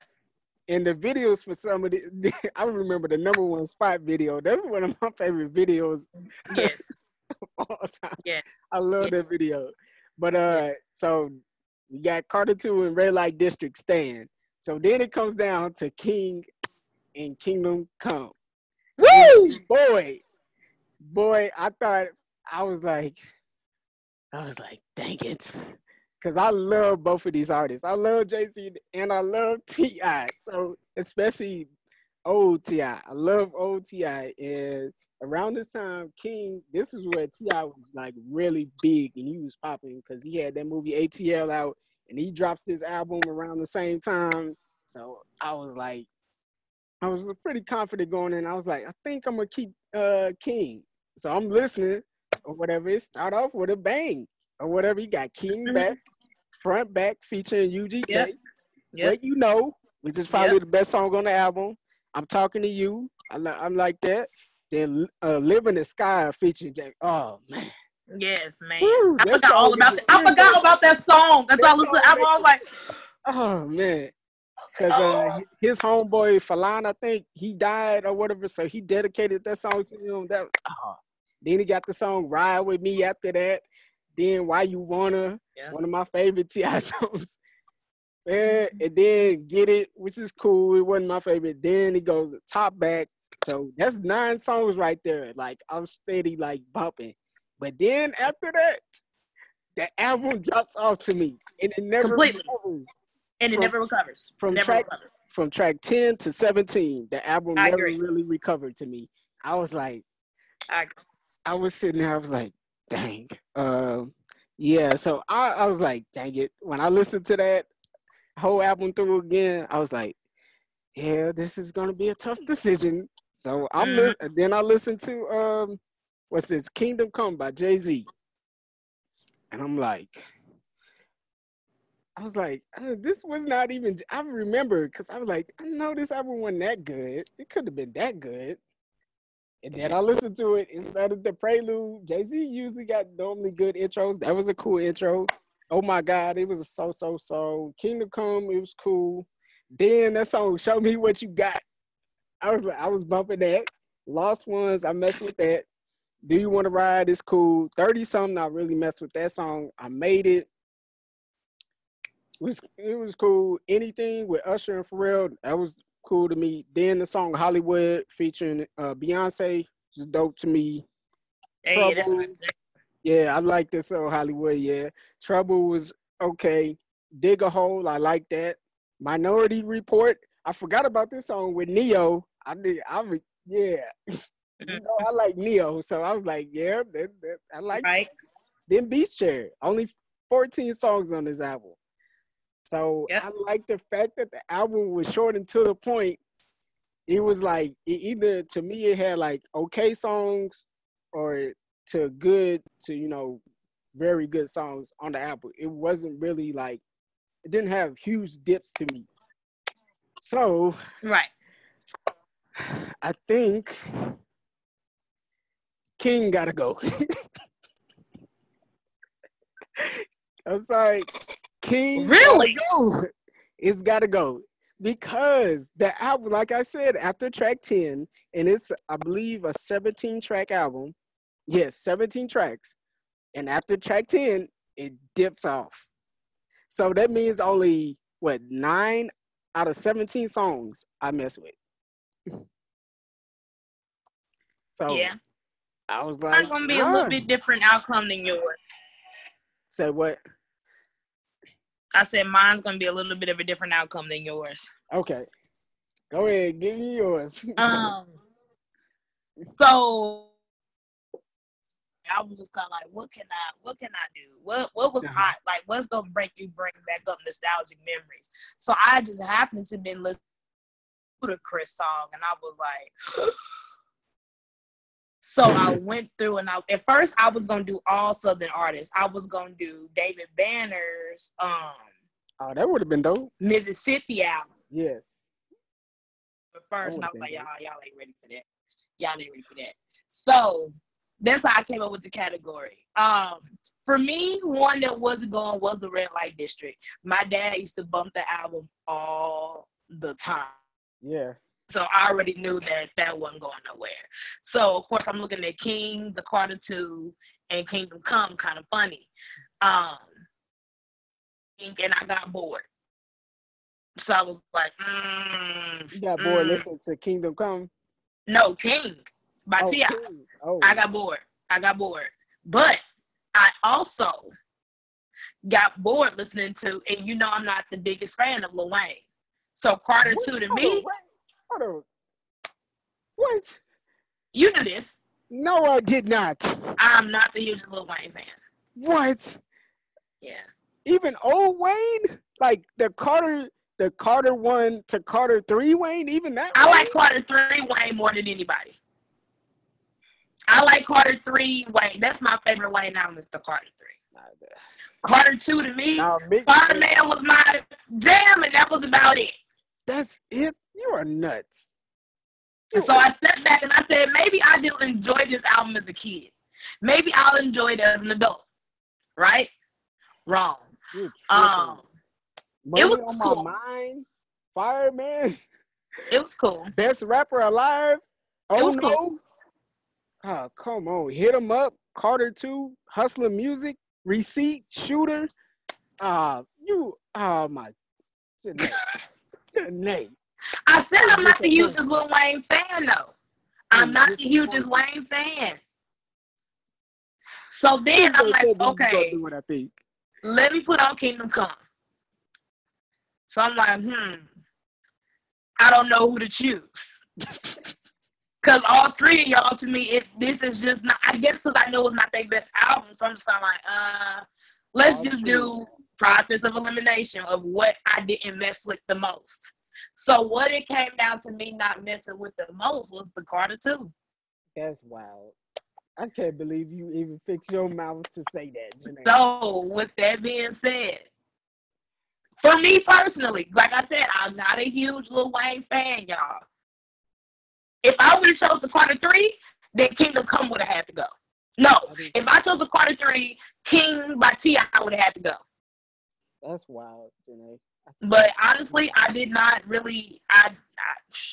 And the videos for some of the, I remember the number one spot video. That's one of my favorite videos. Yes. all time. Yeah. I love yeah. that video. But uh, yeah. so we got Carter Two and Red Light District stand. So then it comes down to King and Kingdom Come. Woo! Boy, boy, I thought I was like, I was like, dang it. Cause I love both of these artists. I love Jay Z and I love T.I. So especially old T.I. I love old T.I. And around this time, King, this is where T.I. was like really big and he was popping because he had that movie ATL out and he drops this album around the same time. So I was like, I was pretty confident going in. I was like, I think I'm gonna keep uh King. So I'm listening or whatever. It start off with a bang or whatever. You got King Mhm. back, front back featuring UGK. Yep. Yep. What you know, which is probably Yep. the best song on the album. I'm talking to you. I li- I'm like that. Then uh, "Live in the Sky" featuring Jack. Oh man, Yes, man. Woo, I forgot all about that. I forgot about that song. That's That all I listened. I song was like, oh man. Cause uh, his homeboy Philant, I think he died or whatever, so he dedicated that song to him. That oh. then he got the song "Ride with Me" after that. Then "Why You Wanna," Yeah. one of my favorite T.I. songs. And, and then "Get It," which is cool. It wasn't my favorite. Then he goes top back. So that's nine songs right there. Like I'm steady like bumping. But then after that, the album drops off to me, and it never Completely. recovers and it From- never recovers. from never track- recovers. from track 10 to 17 the album I never agree. really recovered to me i was like I agree. i was sitting there i was like dang um yeah so I, I was like dang it when i listened to that whole album through again i was like yeah this is gonna be a tough decision so i'm li- then i listened to um what's this kingdom come by jay-z and i'm like I was like, uh, this was not even. I remember because I was like, I know this album wasn't that good. It could have been that good. And then I listened to it instead of the prelude. Jay Z usually got normally good intros. That was a cool intro. Oh my God, it was a so so so. Kingdom Come, it was cool. Then that song, Show Me What You Got. I was like, I was bumping that. Lost Ones, I messed with that. Do You Want to Ride? It's cool. 30 something, I really messed with that song. I made it was it was cool. Anything with Usher and Pharrell, that was cool to me. Then the song Hollywood featuring uh, Beyonce was dope to me. Hey, Trouble. Yeah, I like this song Hollywood. Yeah, Trouble was okay. Dig a hole, I like that. Minority Report, I forgot about this song with Ne-Yo. I did. I re- yeah. you know, I like Ne-Yo, so I was like, yeah, that, that, I like right. then Beach Chair. Only 14 songs on this album. So Yep. I like the fact that the album was short and to the point. It was like it either to me it had like okay songs or to good to you know very good songs on the album. It wasn't really like it didn't have huge dips to me. So Right. I think King gotta go. I'm sorry, King. Really? go. It's gotta go because the album, like I said, after track ten, and it's I believe a 17 track album. Yes, 17 tracks, and after track ten, it dips off. So that means only what nine out of 17 songs I mess with. So yeah. I was like, It's gonna be a little bit different outcome than yours. Said what? I said mine's gonna be a little bit of a different outcome than yours. Okay. Go ahead, give me yours. Um. So I was just kind of like, what can I, what can I do? What, what was Uh-huh. hot? Like, what's gonna break you, bring back up nostalgic memories? So I just happened to been listening to the Chris song, and I was like. So I went through and I at first I was gonna do all southern artists. I was gonna do David Banner's um oh, that would have been dope. Mississippi album Yes. But first, I was like, y'all, y'all ain't ready for that. Y'all ain't ready for that. So that's how I came up with the category. Um, for me, one that wasn't going was the Red Light District. My dad used to bump the album all the time. Yeah. So I already knew that that wasn't going nowhere. So of course I'm looking at King, The Carter Two, and Kingdom Come, kind of funny. Um, and I got bored. So I was like, mm, You got bored mm. listening to Kingdom Come. No, King by Oh, T.I. Oh. I got bored. I got bored. But I also got bored listening to, and you know I'm not the biggest fan of Lil Wayne. So Carter? 2 to me, wait. What? you knew this. No, I did not. I'm not the hugest Lil Wayne fan. What? Yeah. Even old Wayne? Like the Carter the Carter one to Carter three Wayne, even that. I Wayne? like Carter three Wayne more than anybody. I like Carter three Wayne. That's my favorite Wayne album is the Carter three. Carter two to me, Nah, Fireman was my jam, and that was about it. That's it. You are nuts. And so I stepped back and I said, maybe I didn't enjoy this album as a kid. Maybe I'll enjoy it as an adult. Right? Wrong. Um, Money it was on cool. my mind. Fireman, it was cool. best rapper alive. Oh was no. cool. Oh, come on. Hit him up. Carter 2, Hustler Music, Receipt, Shooter. Ah, you, oh my. Jenae. Jenae. I said I'm not the hugest Lil Wayne fan though. I'm not the hugest Wayne fan. So then I'm like, said you was gonna okay, what I think. let me put on Kingdom Come. So I'm like, hmm, I don't know who to choose. Cause all three of y'all to me, it this is just not. I guess because I know it's not their best album, so I'm just kinda like, uh, let's All just true. do process of elimination of what I didn't mess with the most. So what it came down to me not messing with the most was the Carter two. That's wild. I can't believe you even fixed your mouth to say that, Jenae. So with that being said, for me personally, like I said, I'm not a huge Lil Wayne fan, y'all. If I would have chose the Carter three, then Kingdom Come would have had to go. No, if I chose the Carter three, King by T.I. would have had to go. that's wild, Jenae. But honestly, I did not really. I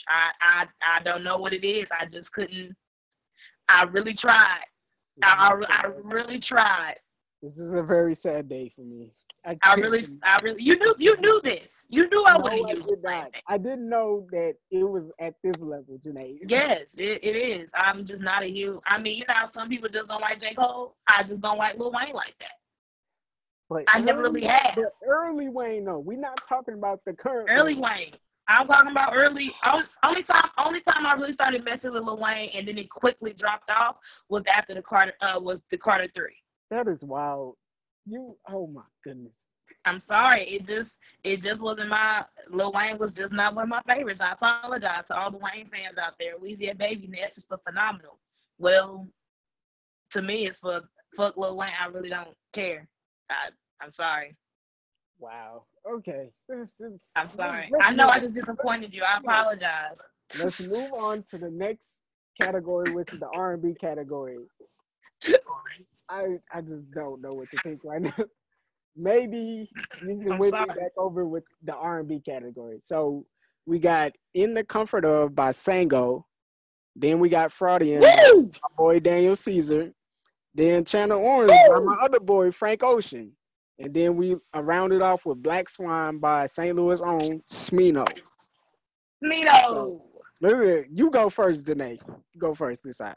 I I I, don't know what it is. I just couldn't. I really tried. I, I, I really tried. This is a very sad day for me. I, I really, I really. You knew, you knew this. You knew I No, wouldn't I use did not. I didn't know that it was at this level, Jenae. Yes, it, it is. I'm just not a huge. I mean, you know, some people just don't like J Cole. I just don't like Lil Wayne like that. But I never really. But early Wayne, though, we're not talking about the current. Early Wayne. Wayne. I'm talking about early. Only time, only time I really started messing with Lil Wayne, and then it quickly dropped off was after the Carter. Uh, was the Carter three. That is wild. You, oh my goodness. I'm sorry. It just, it just wasn't my. Lil Wayne was just not one of my favorites. I apologize to all the Wayne fans out there. Weezy and Baby, that's just for phenomenal. Well, to me, it's for fuck Lil Wayne. I really don't care. I, I'm sorry. Wow. Okay. I'm sorry. Let's I know I just disappointed you. I apologize. Let's move on to the next category, which is the R&B category. I I just don't know what to think right now. Maybe you can me back over with the R&B category. So we got "In the Comfort of" by Sango. Then we got "Freudian" Woo! my boy Daniel Caesar. Then "Channel Orange" by my other boy Frank Ocean. And then we uh, rounded off with "Black Swan" by St. Louis' own Smino. Mito. Look at it. You go first, Danae. You go first this time.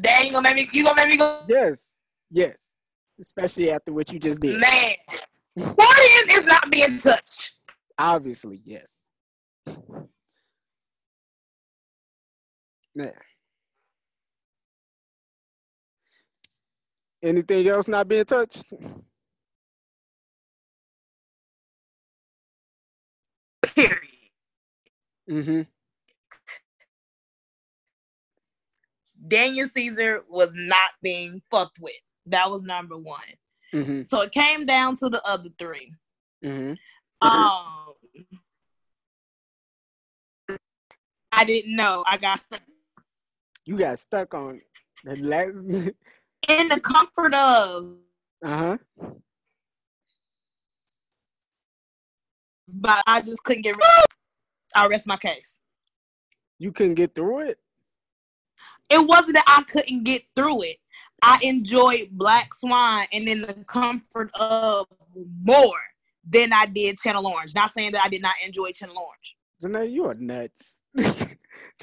Dang, you gonna make me? You gonna make me go? Yes, yes. Especially after what you just did. Man, Guardian is not being touched. Obviously, yes. Man. Anything else not being touched? Period. Mm-hmm. Daniel Caesar was not being fucked with. That was number one. Mm-hmm. So it came down to the other three. Mm-hmm. Um, I didn't know. I got stuck You got stuck on the last. in the comfort of, uh huh. but I just couldn't get rid. I rest my case. You couldn't get through it. It wasn't that I couldn't get through it. I enjoyed Black Swan and then the comfort of more than I did Channel Orange. Not saying that I did not enjoy Channel Orange. Jenae, you are nuts.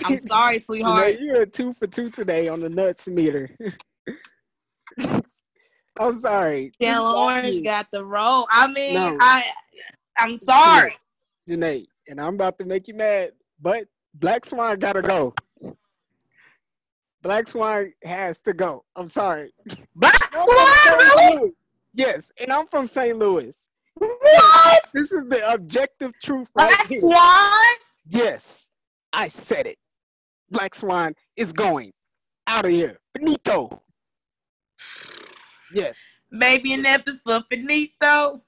I'm sorry, sweetheart. Jenae, you're two for two today on the nuts meter. I'm sorry. Channel This Orange got the role. I mean, No. I I'm sorry. Jenae, and I'm about to make you mad, but Black Swan gotta go. Black Swan has to go. I'm sorry. Black Swan, really? Louis. Yes, and I'm from St. Louis. What? This is the objective truth right Black here. Swan? Yes, I said it. Black Swan is going out of here. Benito. Yes. Maybe an episode for Benito.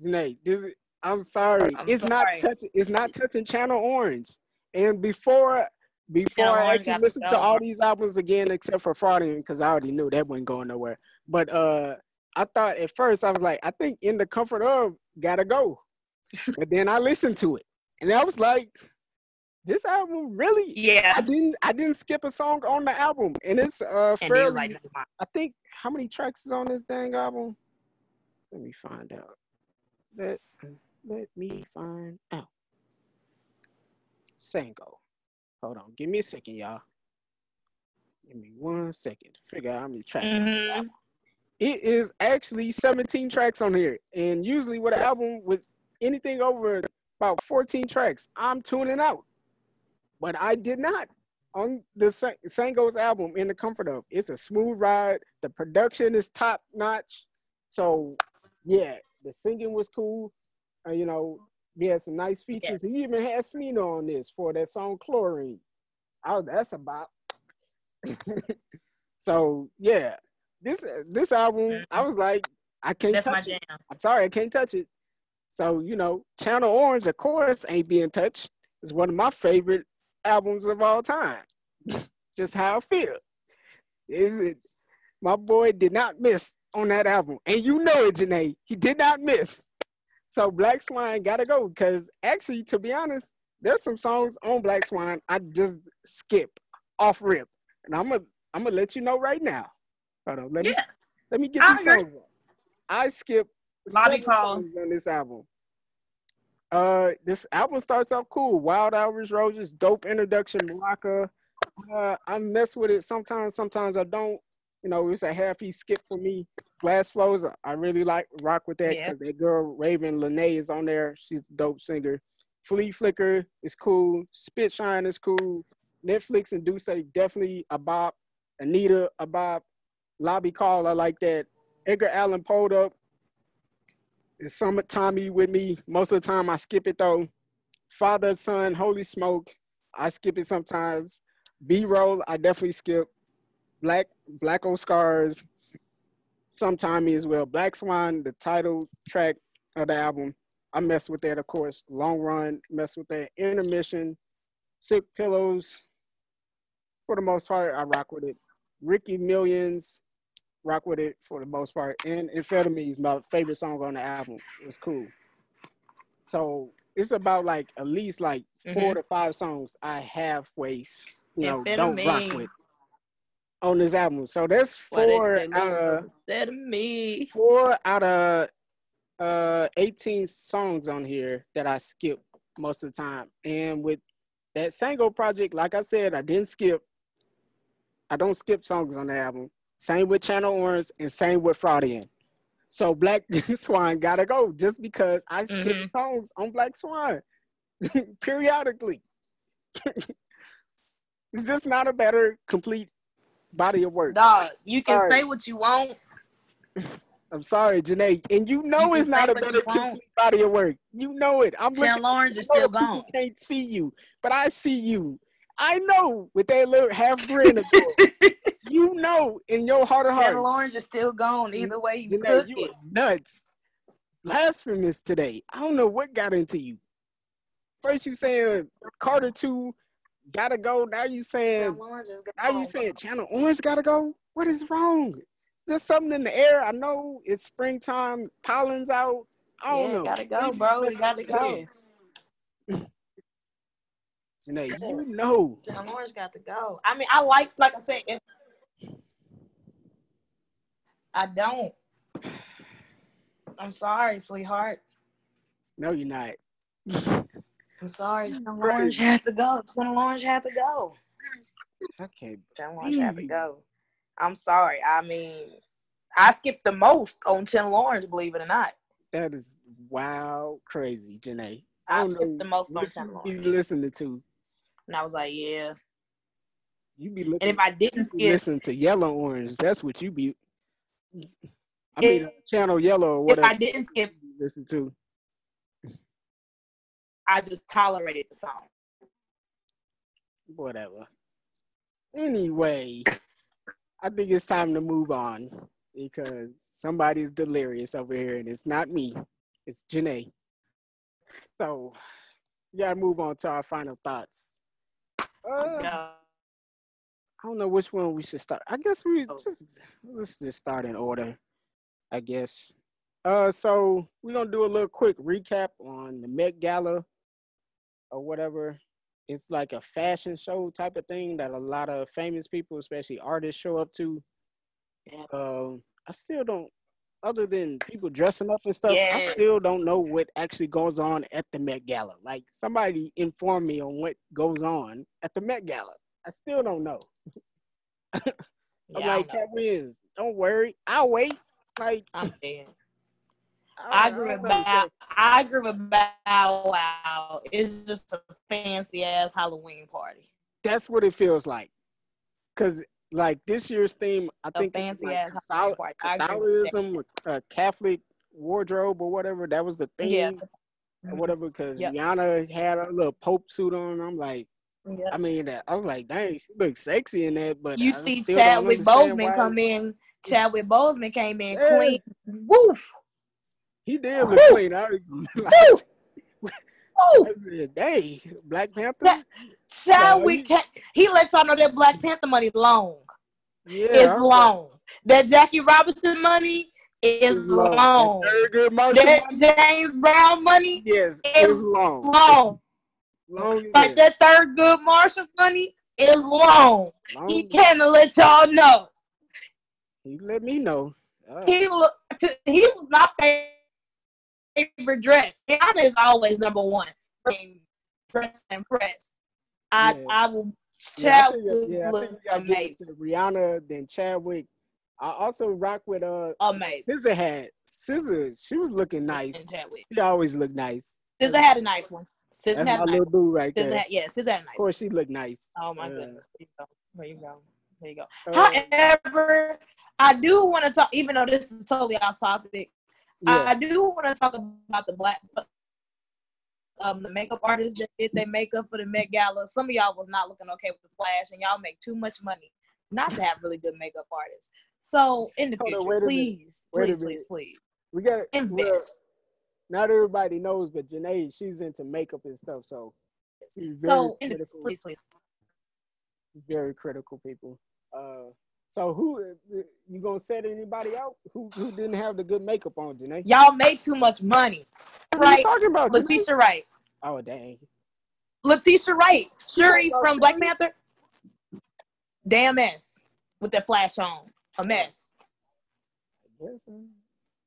Jenae, this is, I'm sorry. I'm it's not sorry. touching it's not touching Channel Orange. And before before Channel I actually listened to all these albums again except for Freudian, because I already knew that wasn't going nowhere. But uh I thought at first I was like, I think in the comfort of gotta go. but then I listened to it and I was like, this album really Yeah. I didn't I didn't skip a song on the album. And it's uh And fairly like. I think how many tracks is on this dang album? Let me find out. Let let me find out. Sango. Hold on, give me a second, y'all. Give me one second to figure out how many tracks. Mhm. album. It is actually 17 tracks on here, and usually with an album with anything over about 14 tracks, I'm tuning out. But I did not on the Sa- Sango's album in the comfort of it's a smooth ride. The production is top notch. So yeah, the singing was cool. Uh, you know, he had some nice features. He even had Smino on this for that song Chlorine. Oh, that's about. so yeah, this this album, I was like, I can't That's my touch it. jam. I'm sorry, I can't touch it. So, you know, Channel Orange, of course, ain't being touched. It's one of my favorite albums of all time. Just how I feel. Is it my boy did not miss on that album. And you know it, Jenae. He did not miss. So Black Swan gotta go. Because actually, to be honest, there's some songs on Black Swan I just skip off rip. And I'm gonna I'm gonna let you know right now. Hold on, let me Yeah. let me get I these songs. on. I skip songs on this album. Uh, this album starts off cool. Wild Irish Roses, dope introduction. Maraca. Uh, I mess with it sometimes. Sometimes I don't. You know, it's a half he skip for me. Glass Flows, I really like rock with that Yeah. that girl Ravyn Lenae is on there. She's a dope singer. Flea Flicker is cool. Spit Shine is cool. Netflix and Dusse definitely a bop. Anita a bop. Lobby Call I like that. Edgar Allan Poe'd up. It's Summit Tommy with me. Most of the time I skip it though. Father, Son, Holy Smoke. I skip it sometimes. B roll, I definitely skip. Black Black O Scars, sometime as well. Black Swan, the title track of the album. I mess with that, of course. Long run, mess with that. Intermission, Sick Pillows. For the most part, I rock with it. Ricky Millions, rock with it for the most part. And Amphetamines, my favorite song on the album. It's cool. So it's about like at least like 4 mm-hmm. to five songs I halfway, you know, don't rock with on this album. So that's four out of instead of me. four out of uh 18 songs on here that I skip most of the time. And with that Sango project, like I said, I didn't skip. I don't skip songs on the album. Same with Channel Orange and same with Freudian. So Black Swan gotta go just because I skip Mhm. songs on Black Swan periodically. it's just not a better complete body of work. Dog, you can Sorry. say what you want. I'm sorry, Jenae. And you know You it's not a better complete body of work. You know it. I'm looking. Channel Orange is still gone. Can't see you, but I see you. I know with that little half grin of yours. you know in your heart of hearts. Orange is still gone. Either way you Jenae, cook you it. nuts. Blasphemous today. I don't know what got into you. First you saying Carter 2 gotta go. Now you saying now you saying Channel Orange gotta go? What is wrong? There's something in the air. I know it's springtime, pollen's out. I don't yeah, know. gotta go, bro. You gotta go. Jenae, you know. Channel Orange got to go. I mean, I like, like I said, it, I don't. I'm sorry, sweetheart. No, you're not. I'm sorry. Channel Right. Orange had to go. Channel Orange had to go. Okay. Channel Orange had to go. I'm sorry. I mean, I skipped the most on Channel Orange, believe it or not. That is wild crazy, Jenae. I don't skipped the most on what Channel you be Orange. listening to. And I was like, yeah. You be looking And if I didn't skip, listen to Yellow Orange. That's what you be. I mean, If- Channel Yellow or whatever. if I didn't skip, listen to. I just tolerated the song. Whatever. Anyway, I think it's time to move on because somebody's delirious over here, and it's not me. It's Jenae. So we gotta move on to our final thoughts. Uh, No. I don't know which one we should start. I guess we Oh. just let's just start in order. I guess. Uh, so we're gonna do a little quick recap on the Met Gala or whatever. It's like a fashion show type of thing that a lot of famous people, especially artists, show up to. Yeah. Um, I still don't. Other than people dressing up and stuff, I still don't know what actually goes on at the Met Gala. Like somebody inform me on what goes on at the Met Gala. I still don't know. I'm Yeah, like. Katt Williams, don't worry, I'll wait. Like, I'm dead. I, I agree don't with understand. Bow. I agree with Bow Wow. It's just a fancy ass Halloween party. That's what it feels like. Cause like this year's theme, I A think fancy like ass Catholic- party. I agree with that. Catholicism, uh, Catholic wardrobe or whatever. That was the theme Yeah. or whatever. Because Yep. Rihanna had a little Pope suit on. I'm like, Yeah. I mean, uh, I was like, dang, she looks sexy in that. But You I see Chadwick understand Boseman come in. Chadwick Boseman came in Yeah. clean. Woof. He look Woo! clean. I, like, Woo. I said, dang, Black Panther. That- Chadwick, he- ca- he lets y'all know that Black Panther money long. yeah, It's long. That Jackie Robinson money is long. long. That Thurgood Marshall That money, James Brown money, yes, it's long. long. Long Like that. Thurgood Marshall money is long. Long He can't let y'all know. He let me know. Uh, He look. He was my favorite dress. Rihanna is always number one. Dress and press. I Yeah. I will. yeah, Chadwick yeah, I think looks we gotta give amazing. Rihanna, then Chadwick. I also rock with uh Amazing. SZA hat. SZA, she was looking And nice. Chadwick. She always looked nice. SZA had a nice one. SZA That's had a nice little boo right SZA there. had, yeah, SZA had a nice Of one. course, she looked nice. Oh my goodness. There you go. There you go. There you go. Uh, However, I do want to talk, even though this is totally off topic, yeah, I do want to talk about the black, um, the makeup artists that did their makeup for the Met Gala. Some of y'all was not looking okay with the flash, and y'all make too much money not to have really good makeup artists. So in the Hold future, minute. please, please, please, please, we got invest. not everybody knows, but Jenae, she's into makeup and stuff, so she's very So in the, please, please. very critical people. Uh, so who you gonna set anybody out who who didn't have the good makeup on, Jenae? Y'all made too much money, What are you right? talking about? Jenae? Letitia Wright. Oh dang. Letitia Wright, Shuri about from Black Panther. Damn mess with that flash on. A mess. I guess, uh,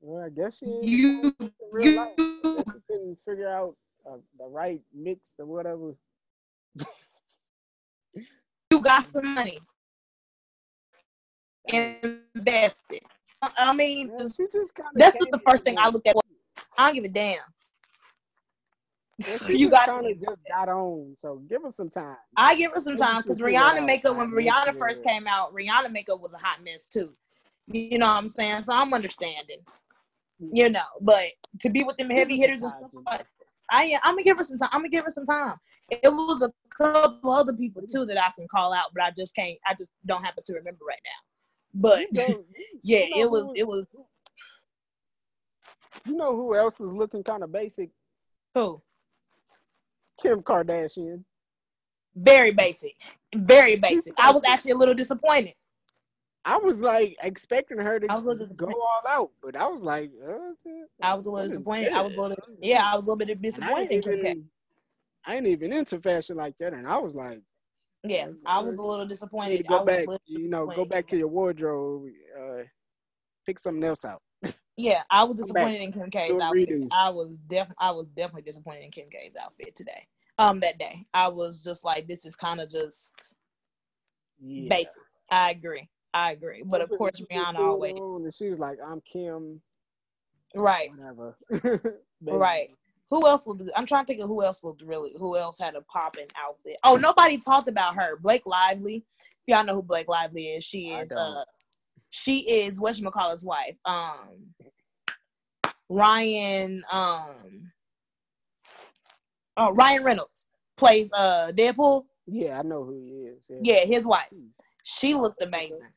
well, I guess she You, in real life. I you, guess couldn't figure out uh, the right mix or whatever. you got some money. Invest it. I- mean, Yeah, just- she just kinda that's just the first thing I looked at. I don't give a damn. yeah, you got to. just got on, so give her some time. I give her some time because Rihanna makeup when Rihanna first came out, Rihanna makeup was a hot mess too. You know what I'm saying? So I'm understanding. You know, but to be with them heavy hitters and stuff like I I'm gonna give her some time. I'm gonna give her some time. It was a couple other people too that I can call out, but I just can't. I just don't happen to remember right now. But You know- you- yeah, you know it was. who- It was You know who else was looking kind of basic? who Kim Kardashian. very basic, very basic. I was actually a little disappointed. I was like expecting her to I was just go all out, but I was like, uh, I was a little disappointed. I was a little, yeah, I was a little bit And I disappointed ain't in Kim K. even, I ain't even into fashion like that, and I was like, Yeah, I was a little you disappointed. I go was back, you know, go back to your wardrobe, uh, pick something else out. Yeah, I was disappointed in Kim K's outfit. redo. I was definitely, I was definitely disappointed in Kim K's outfit today. Um, that day, I was just like, this is kind of just Yeah. basic. I agree. I agree. But of course, Rihanna always and she was like, I'm Kim, right, whatever. right. Who else looked? I'm trying to think of who else looked really. Who else had a popping outfit? Oh, nobody talked about her. Blake Lively. If y'all know who Blake Lively is, she is uh, she is whatchamacallit's wife. Um, Ryan um oh Ryan Reynolds plays uh Deadpool. Yeah, I know who he is. Yeah, Yeah, his wife. She looked amazing.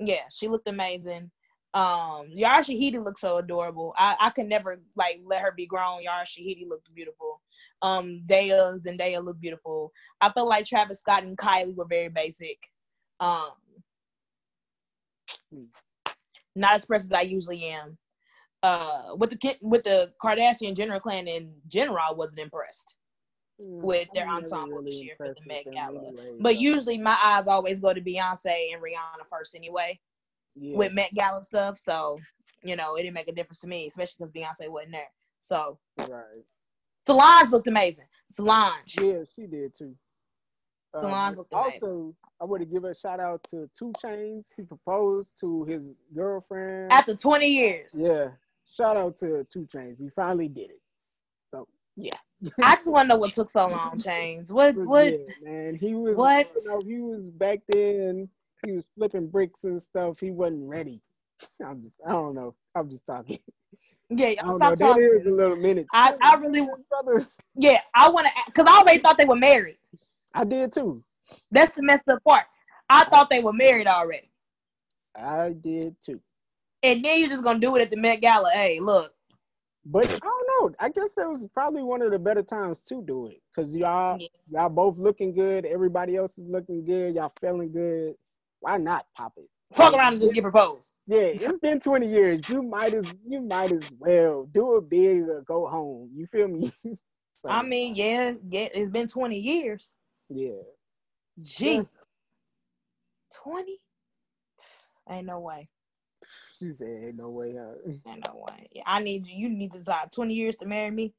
Yeah, she looked amazing. Um, Yara Shahidi looked so adorable. I, I could never like let her be grown. Yara Shahidi looked beautiful. Um, Daya Zendaya looked beautiful. I felt like Travis Scott and Kylie were very basic. Um, not as pressed as I usually am. Uh, with the with the Kardashian Jenner clan in general, I wasn't impressed Mm, with their I'm ensemble this year for the Met Gala. anyway, But so, usually my eyes always go to Beyonce and Rihanna first anyway yeah. with Met Gala stuff. So, you know, it didn't make a difference to me, especially because Beyonce wasn't there. So right. Solange looked amazing. Solange. Yeah, she did too. Um, Solange looked amazing. also, I want to give a shout out to 2 Chainz. He proposed to his girlfriend. After 20 years. yeah, shout out to 2 Chainz. He finally did it. So yeah, I just want to know what took so long, Chainz. What what yeah, man, he was. what? You know, he was back then. He was flipping bricks and stuff. He wasn't ready. I'm just. I don't know. I'm just talking. Yeah, know. stop That is a little minute. I, I really want brother. yeah, I want to because I already thought they were married. I did too. That's the messed up part. I thought they were married already. I did too. And then you're just gonna do it at the Met Gala. Hey, look. But I don't know. I guess that was probably one of the better times to do it because y'all Yeah. y'all both looking good. Everybody else is looking good. Y'all feeling good. Why not pop it? Fuck around and just get proposed. Yeah, it's been 20 years. You might as you might as well do it big or go home. You feel me? So, I mean, yeah, yeah, it's been 20 years. yeah. Jesus. 20? Ain't no way. She said, "Ain't no way." Huh? Ain't no way. Yeah, I need you. You need to decide 20 years to marry me.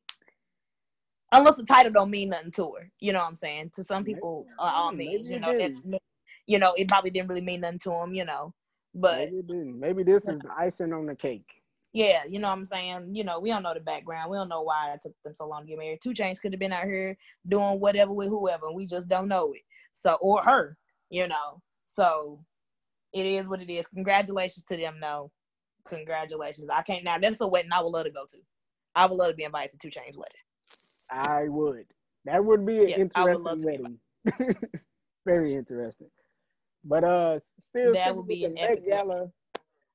Unless the title don't mean nothing to her. You know what I'm saying? To some Maybe- people, uh, all means, you know, that. You know, it probably didn't really mean nothing to them, you know. But Maybe. Maybe this is the icing on the cake. yeah, you know what I'm saying? You know, we don't know the background. We don't know why it took them so long to get married. 2 Chainz could have been out here doing whatever with whoever, and we just don't know it. So, or her, you know. So, it is what it is. Congratulations to them, though. Congratulations. I can't now. That's a wedding I would love to go to. I would love to be invited to 2 Chainz wedding. I would. That would be an Yes, I would love interesting to be wedding. Very interesting. But uh, still, That would be the an Met epic Gala.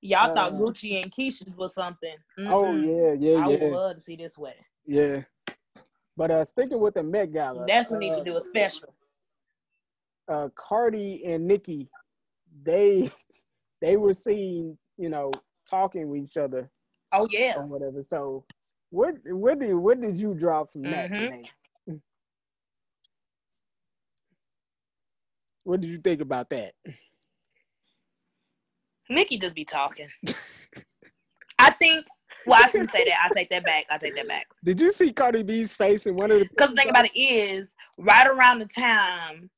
Y'all thought Uh, Gucci and Keyshia's was something. Oh Mm-mm. yeah, yeah, I would yeah, love to see this wedding. yeah. But uh, sticking with the Met Gala. That's what we need uh, to do a special. uh, Cardi and Nicki, they they were seen, you know, talking with each other Oh yeah. or whatever. So, what what did what did you drop from that Mhm. today? What did you think about that? Nicki just be talking. I think. Well, I shouldn't say that. I take that back. I take that back. Did you see Cardi B's face in one of the? Because the thing about it is, right around the time,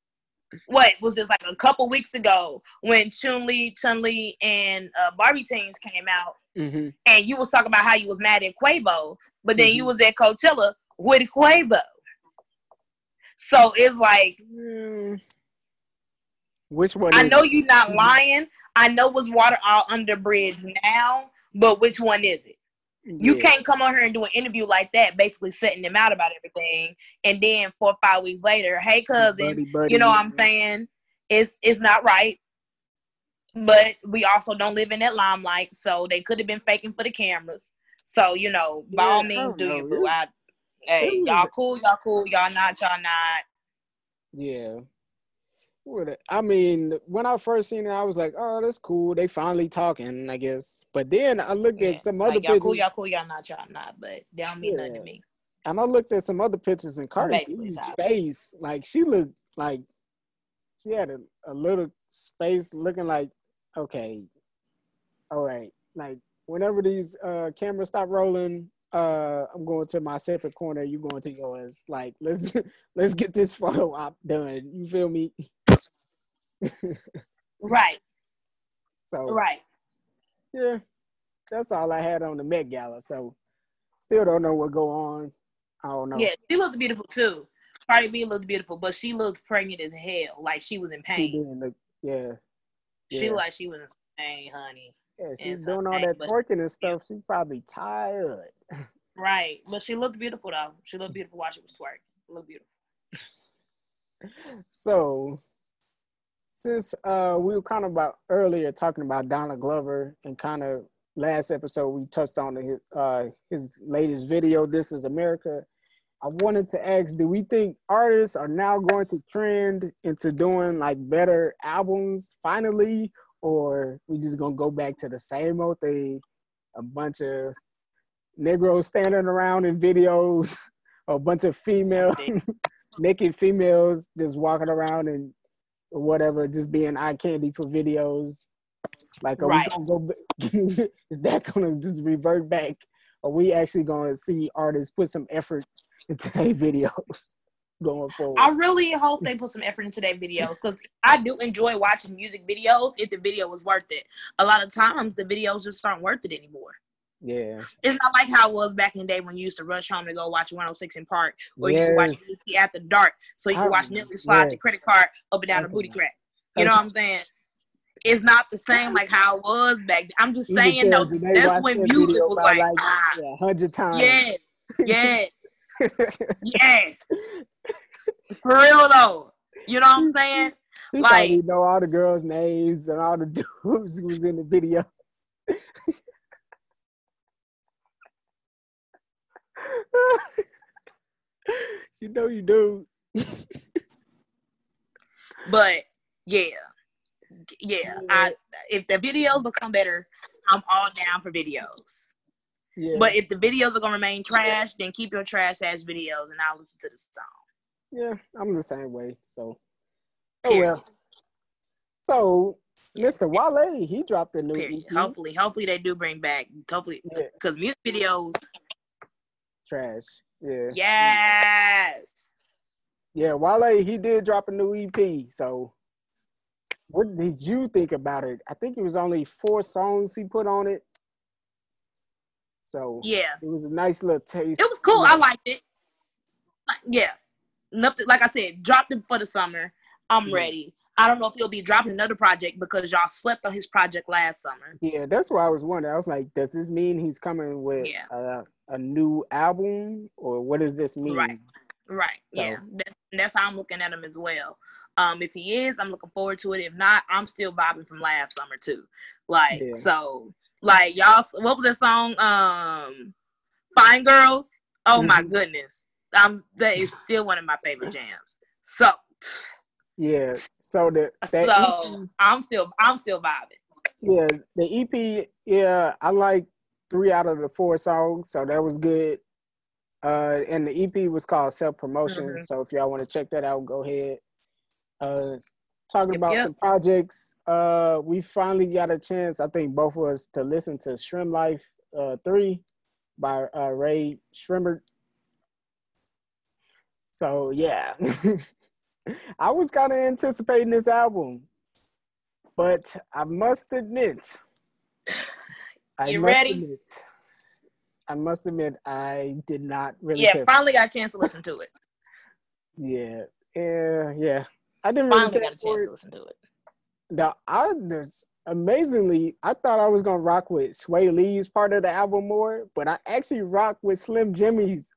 what was this like a couple weeks ago when Chun Li, Chun Li, and uh, Barbie Tingz came out, hmm and you was talking about how you was mad at Quavo, but then you Mhm. was at Coachella with Quavo. So it's like Mm. Which one? I know you're not lying. I know it's water all under bridge now, but which one is it? You Yeah. can't come on here and do an interview like that, basically setting them out about everything, and then four or five weeks later, hey cousin, Buddy, buddy. you know what I'm saying? It's it's not right. But we also don't live in that limelight, so they could have been faking for the cameras. So you know, by Yeah, all means, do know. you? Boo. I, hey, y'all cool, y'all cool, y'all not, y'all not. Yeah. I mean, when I first seen it, I was like, "Oh, that's cool. They finally talking, I guess." But then I looked Yeah. at some other Like, y'all pictures, cool, y'all cool, y'all not, y'all not. But they don't mean nothing to me. and I looked at some other pictures, and Cardi B's face, like she looked like she had a, a little space looking like, okay, all right. Like whenever these uh cameras stop rolling, uh, I'm going to my separate corner. You going to yours. Like let's let's get this photo op done. You feel me? Right, so right. yeah, that's all I had on the Met Gala. So still don't know what go on. I don't know. Yeah, she looked beautiful too. Cardi B looked beautiful, but she looked pregnant as hell, like she was in She pain. didn't look. Yeah. She yeah. looked like she was in thing, honey. Yeah, she's doing all that twerking and stuff. She's probably tired. Right. But she looked beautiful though. She looked beautiful while she was twerking. Looked beautiful. So, since uh we were kind of about earlier talking about Donald Glover and kind of last episode we touched on his uh his latest video, "This Is America." I wanted to ask, do we think artists are now going to trend into doing like better albums finally, or we just gonna go back to the same old thing? A bunch of Negroes standing around in videos, a bunch of female naked females just walking around and whatever, just being eye candy for videos. Like, are Right. we gonna go? is that gonna just revert back? Are we actually gonna see artists put some effort into their videos going forward? I really hope they put some effort into their videos because I do enjoy watching music videos if the video was worth it. A lot of times the videos just aren't worth it anymore. Yeah, It's not like how it was back in the day when you used to rush home to go watch 106 & Park or you used to watch Yes. BT after dark so you could watch Nelly slide the credit card up and down the booty crack. You know what I'm saying? It's not the same like how it was back then. I'm just You saying though, that's when that music was about, like, ah, yeah, hundred times. yes, yes, yes. For real though. You know what I'm saying? Like- probably know all the girls' names and all the dudes who was in the video. you know you do. But yeah, yeah. I if the videos become better, I'm all down for videos. Yeah. But if the videos are gonna remain trash, then keep your trash ass videos and I'll listen to the song. yeah, I'm the same way. So oh Period. well. So Mr. Wale, he dropped a new EP. Hopefully, hopefully they do bring back. Hopefully, Yeah, because music videos, trash. Yeah. yes. Yeah, Wale, he did drop a new EP. So, what did you think about it? I think it was only four songs he put on it. So Yeah, it was a nice little taste. it was cool. I liked it. Like, yeah, nothing. Like I said, dropped it for the summer. I'm Yeah. ready. I don't know if he'll be dropping another project because y'all slept on his project last summer. Yeah, that's why I was wondering. I was like, does this mean he's coming with Yeah. a, a new album, or what does this mean? Right. Right. So- Yeah. That's, that's how I'm looking at him as well. Um, if he is, I'm looking forward to it. If not, I'm still vibing from last summer too. Like Yeah. so, like y'all. What was that song? Um, Fine Girls. Oh my Mhm. goodness. Um, that is still one of my favorite jams. So, Yeah. So the that so EP, I'm still I'm still vibing. yeah, the EP, yeah, I like three out of the four songs, so that was good. Uh, and the EP was called Self Promotion. Mhm. So if y'all want to check that out, go ahead. Uh, talking Yep, about yep. some projects, uh, we finally got a chance, I think both of us, to listen to SremmLife uh three by uh Rae Sremmurd. So yeah, I was kind of anticipating this album, but I must admit, I You must ready? admit, I must admit, I did not really. Yeah, finally got a chance to listen to it. Yeah, yeah, yeah. I didn't really Finally care got a chance it. to listen to it. Now, I there's amazingly, I thought I was gonna rock with Swae Lee's part of the album more, but I actually rock with Slim Jxmmi's.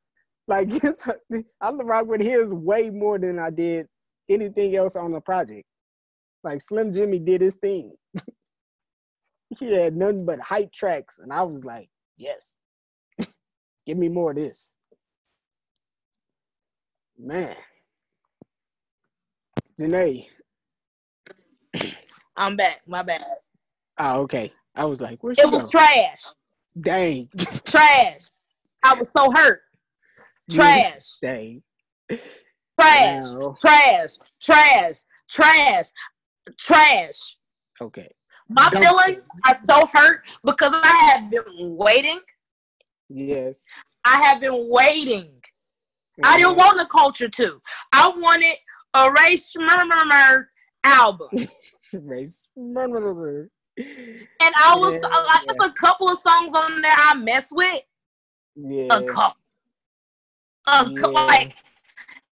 Like I rock with his way more than I did anything else on the project. Like Slim Jxmmi did his thing. he had nothing but hype tracks, and I was like, yes, give me more of this. Man, Jenae. I'm back. My bad. Oh, okay. I was like, where's It was go? trash. Dang. Trash. I was so hurt. Trash. Dang. Trash. Trash. Trash. Trash. Trash. Okay. My Dumpster. feelings are so hurt because I have been waiting. Yes. I have been waiting. I didn't want the culture to. I wanted a Rae Sremmurd album. Race. Murmur. And I was Yeah, uh, like, there's a couple of songs on there I mess with. Yeah. A couple. A Yeah. like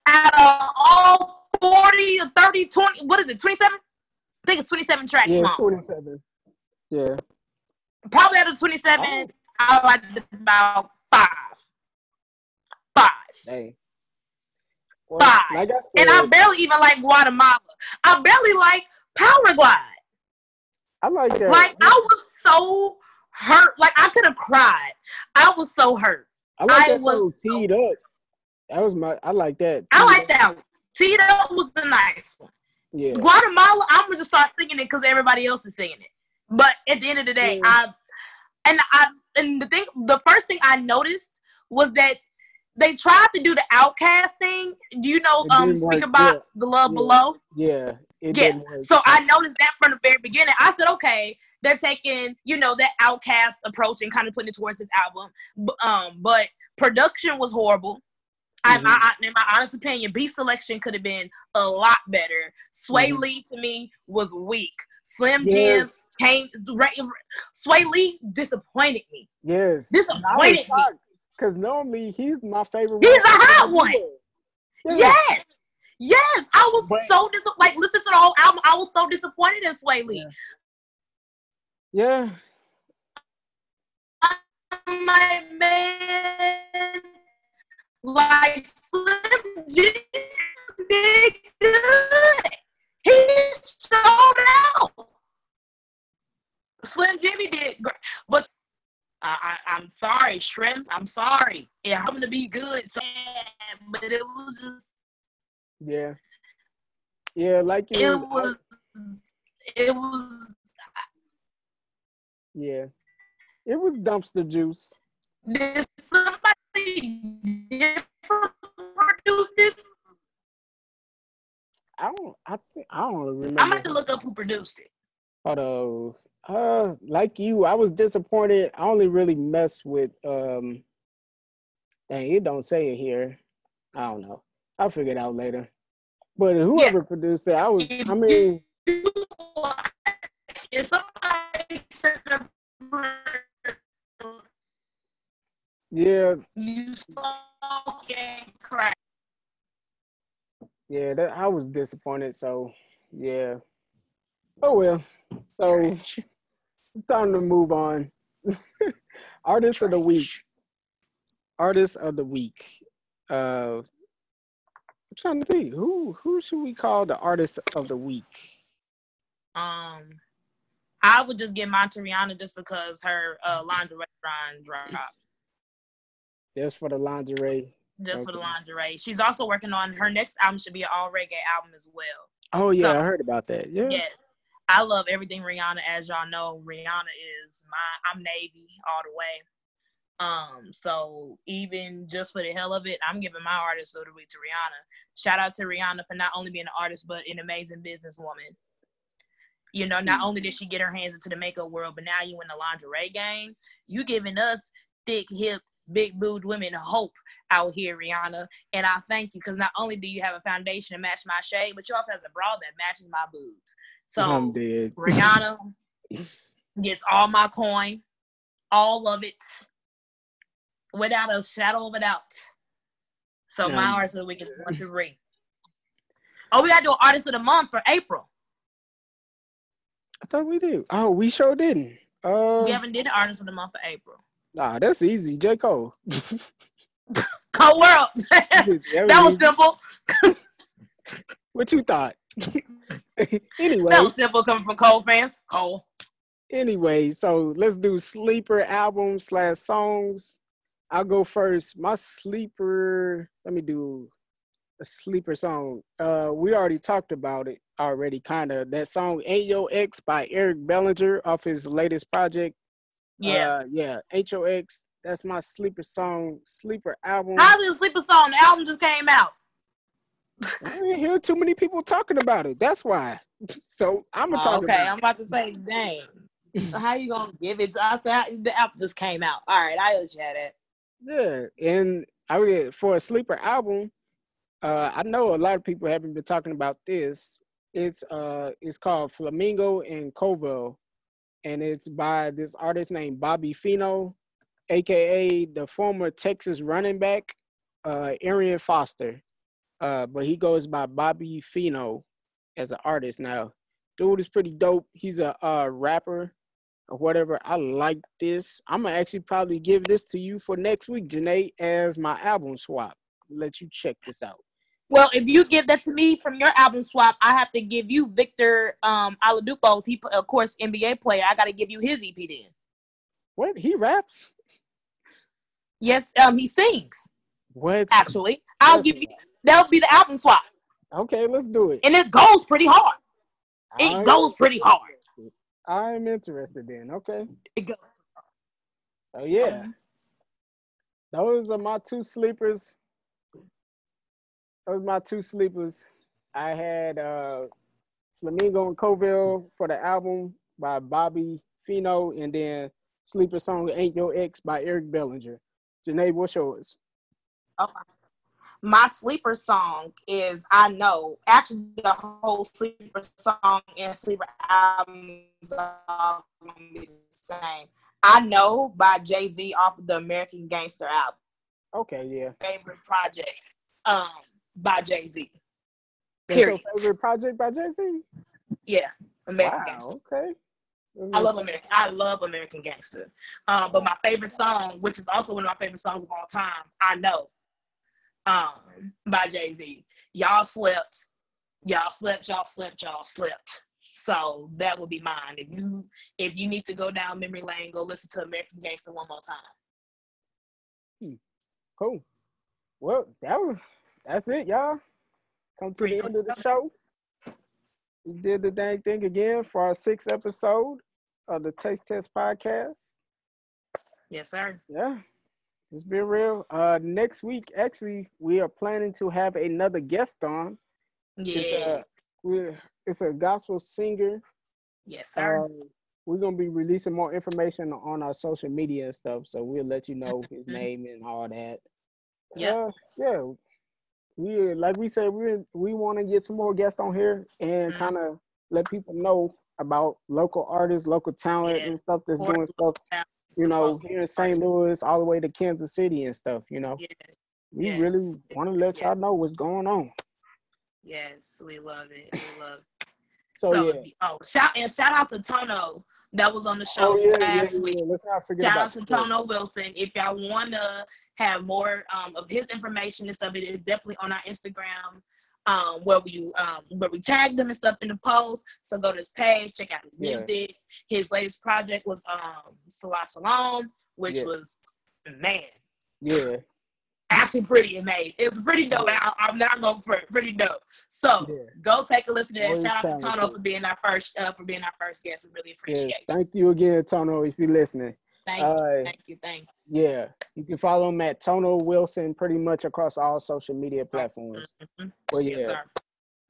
out of all 40 or 30, 20, what is it, 27? I think it's 27 tracks Yeah, it's 27. Yeah. Probably out of 27, Oh. I like about five. Five. Well, Five. Like I said, And I barely even like Guatemala. I barely like Powerglide. I like that. Like I was so hurt. Like I could have cried. I was so hurt. I like I that song was so- teed up. That was my. I like that. I like that one. Tito was the nice one. Yeah. Guatemala, I'm gonna just start singing it because everybody else is singing it. But at the end of the day, Yeah. I and I and the thing, the first thing I noticed was that they tried to do the OutKast thing. Do you know um work. Speakerboxxx, The Love Yeah. Below? Yeah. It Yeah. So I noticed that from the very beginning. I said, okay, they're taking, you know, that OutKast approach and kind of putting it towards this album. Um, but production was horrible. I, Mhm. I, I, in my honest opinion, B selection could have been a lot better. Swae Mhm. Lee to me was weak. Slim Jim Yes. came. Swae Lee disappointed me. Yes. Disappointed me. Because normally he's my favorite. He's one. a hot one. Yeah. Yes, yes. I was But- so dis- like listen to the whole album. I was so disappointed in Swae Lee. Yeah. my man, like Slim Jim did good. He showed out. Slim Jxmmi did great, but I, I, I'm sorry, Shrimp. I'm sorry. It happened to be good, so, but it was just, Yeah. Yeah. Like it you. was, it was. yeah. It was dumpster juice. Did somebody different this? I don't. I think I don't remember. I'm about to look up who produced it. Hold on. Uh, like you, I was disappointed. I only really mess with um. Dang, it don't say it here. I don't know. I'll figure it out later. But whoever produced it, I was. I mean, if somebody said yeah, you fucking crack. yeah. That I was disappointed. So, yeah. Oh well. So it's time to move on. Artist of the week. Artist of the week. Uh, I'm trying to think who who should we call the artist of the week? Um, I would just get Rihanna just because her uh, lingerie line dropped. Just for the lingerie. Just for the lingerie. She's also working on her next album should be an all reggae album as well. Oh yeah, So- I heard about that. Yeah. Yes. I love everything Rihanna. As y'all know, Rihanna is my I'm Navy all the way. Um, so even just for the hell of it, I'm giving my artist of the week to Rihanna. Shout out to Rihanna for not only being an artist but an amazing businesswoman. You know, not only did she get her hands into the makeup world, but now you in the lingerie game. You giving us thick, hip, big booed women hope out here, Rihanna. And I thank you because not only do you have a foundation to match my shade, but you also have a bra that matches my boobs. So I'm dead. Rihanna gets all my coin, all of it, without a shadow of a doubt. So my artist of the week is one to three. Oh, we gotta do an artist of the month for April. I thought we did. Oh, we sure didn't. Uh, We haven't did the artist of the month for April. Nah, that's easy. J Cole. Cole World. that was simple. What you thought? anyway, That was simple coming from Cole fans. Cole. anyway, so let's do sleeper albums slash songs. I'll go first. My sleeper. Let me do a sleeper song. Uh, we already talked about it already, kind of. That song "Ain't Your Ex" by Eric Bellinger off his latest project. Yeah. uh, yeah. HOX. That's my sleeper song, sleeper album. How's it a sleeper song? The album just came out. I didn't hear too many people talking about it. That's why. So I'm gonna Oh, talk okay, about. I'm about to say, dang. So how you gonna give it? To, I said the album just came out. All right, I let you have that. Yeah, and I would for a sleeper album. Uh, I know a lot of people haven't been talking about this. It's uh, it's called Flamingo and Koval, and it's by this artist named Bobby Feeno, aka the former Texas running back, uh, Arian Foster. Uh, but he goes by Bobby Feeno as an artist now. Dude is pretty dope. He's a uh, rapper. or whatever. I like this. I'm gonna actually probably give this to you for next week, Jenae, as my album swap. Let you check this out. Well, if you give that to me from your album swap, I have to give you Victor um Oladipo's. He, of course, NBA player. I got to give you his EP then. What he raps? Yes, um, he sings. What? Actually, I'll give you. That'll be the album swap. Okay, let's do it. And it goes pretty hard. It I'm goes pretty hard. I'm interested then. Okay. It goes. So yeah, those are my two sleepers. Those are my two sleepers. I had uh Flamingo and Koval for the album by Bobby Feeno, and then sleeper song "Ain't Your Ex" by Eric Bellinger. Jenae, what's yours? Okay. My sleeper song is I Know. Actually, the whole sleeper song and sleeper albums are gonna be the same. I Know by Jay Z off of the American Gangster album. Okay, yeah. Favorite project um by Jay Z. Period. favorite project by Jay Z? Yeah, American Wow. Gangster. Okay. I love American. I love American Gangster. Um, but my favorite song, which is also one of my favorite songs of all time, I know, um, by Jay Z. Y'all slept, y'all slept, y'all slept, y'all slept. So that would be mine. If you if you need to go down memory lane, go listen to American Gangster one more time. Cool. Well, that was that's it, y'all. Come to the end of the show. We did the dang thing again for our sixth episode of the Taste Test podcast. Yes, sir. Yeah, it's been real. Uh, next week, actually, we are planning to have another guest on. Yeah. It's a we're, it's a gospel singer. yes, sir. Um, we're gonna be releasing more information on our social media and stuff, so we'll let you know his name and all that. Yeah, Uh, yeah. We like we said we we want to get some more guests on here and Mhm. kind of let people know about local artists, local talent, Yeah. and stuff that's doing stuff. You know, here in St. Louis, all the way to Kansas City and stuff. You know, Yeah. we yes, really want to let y'all know what's going on. Yes, we love it. We love it. So, So, yeah. oh, shout and shout out to Tono that was on the show Oh yeah, last yeah, week. yeah. Let's not forget Shout out to. Tono Wilson. If y'all want to have more um, of his information and stuff, it is definitely on our Instagram, um, where we um, where we tagged him and stuff in the post. So go to his page, check out his music. His latest project was um, Salah Salon, which was man, Yeah, actually pretty amazing. It was pretty dope. I, I'm not going for it. Pretty dope. So yeah. go take a listen to that. Shout out to. Tono for being our first uh, for being our first guest. We really appreciate Yes. you. Thank you again, Tono, if you're listening. Thank you. Uh, Thank you. Thank yeah, you can follow him at Tono Wilson pretty much across all social media platforms. you. Mhm. Well, Yes, yeah. sir.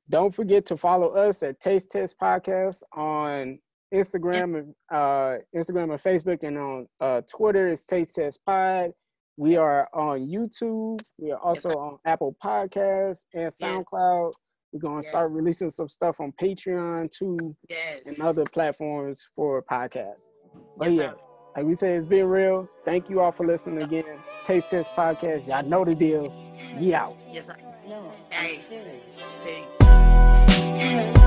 Don't forget to follow us at Taste Test Podcast on Instagram and uh, Instagram and Facebook, and on uh, Twitter it's Taste Test Pod. We are on YouTube. We are also sir. on Apple Podcasts and SoundCloud. We're gonna Yeah. start releasing some stuff on Patreon too Yes. and other platforms for podcasts. But Yes, yeah, sir. like we said, it's been real. Thank you all for listening again. Taste Test Podcast. Y'all know the deal. We out. Yes, sir. No, Hey. I'm serious. Peace.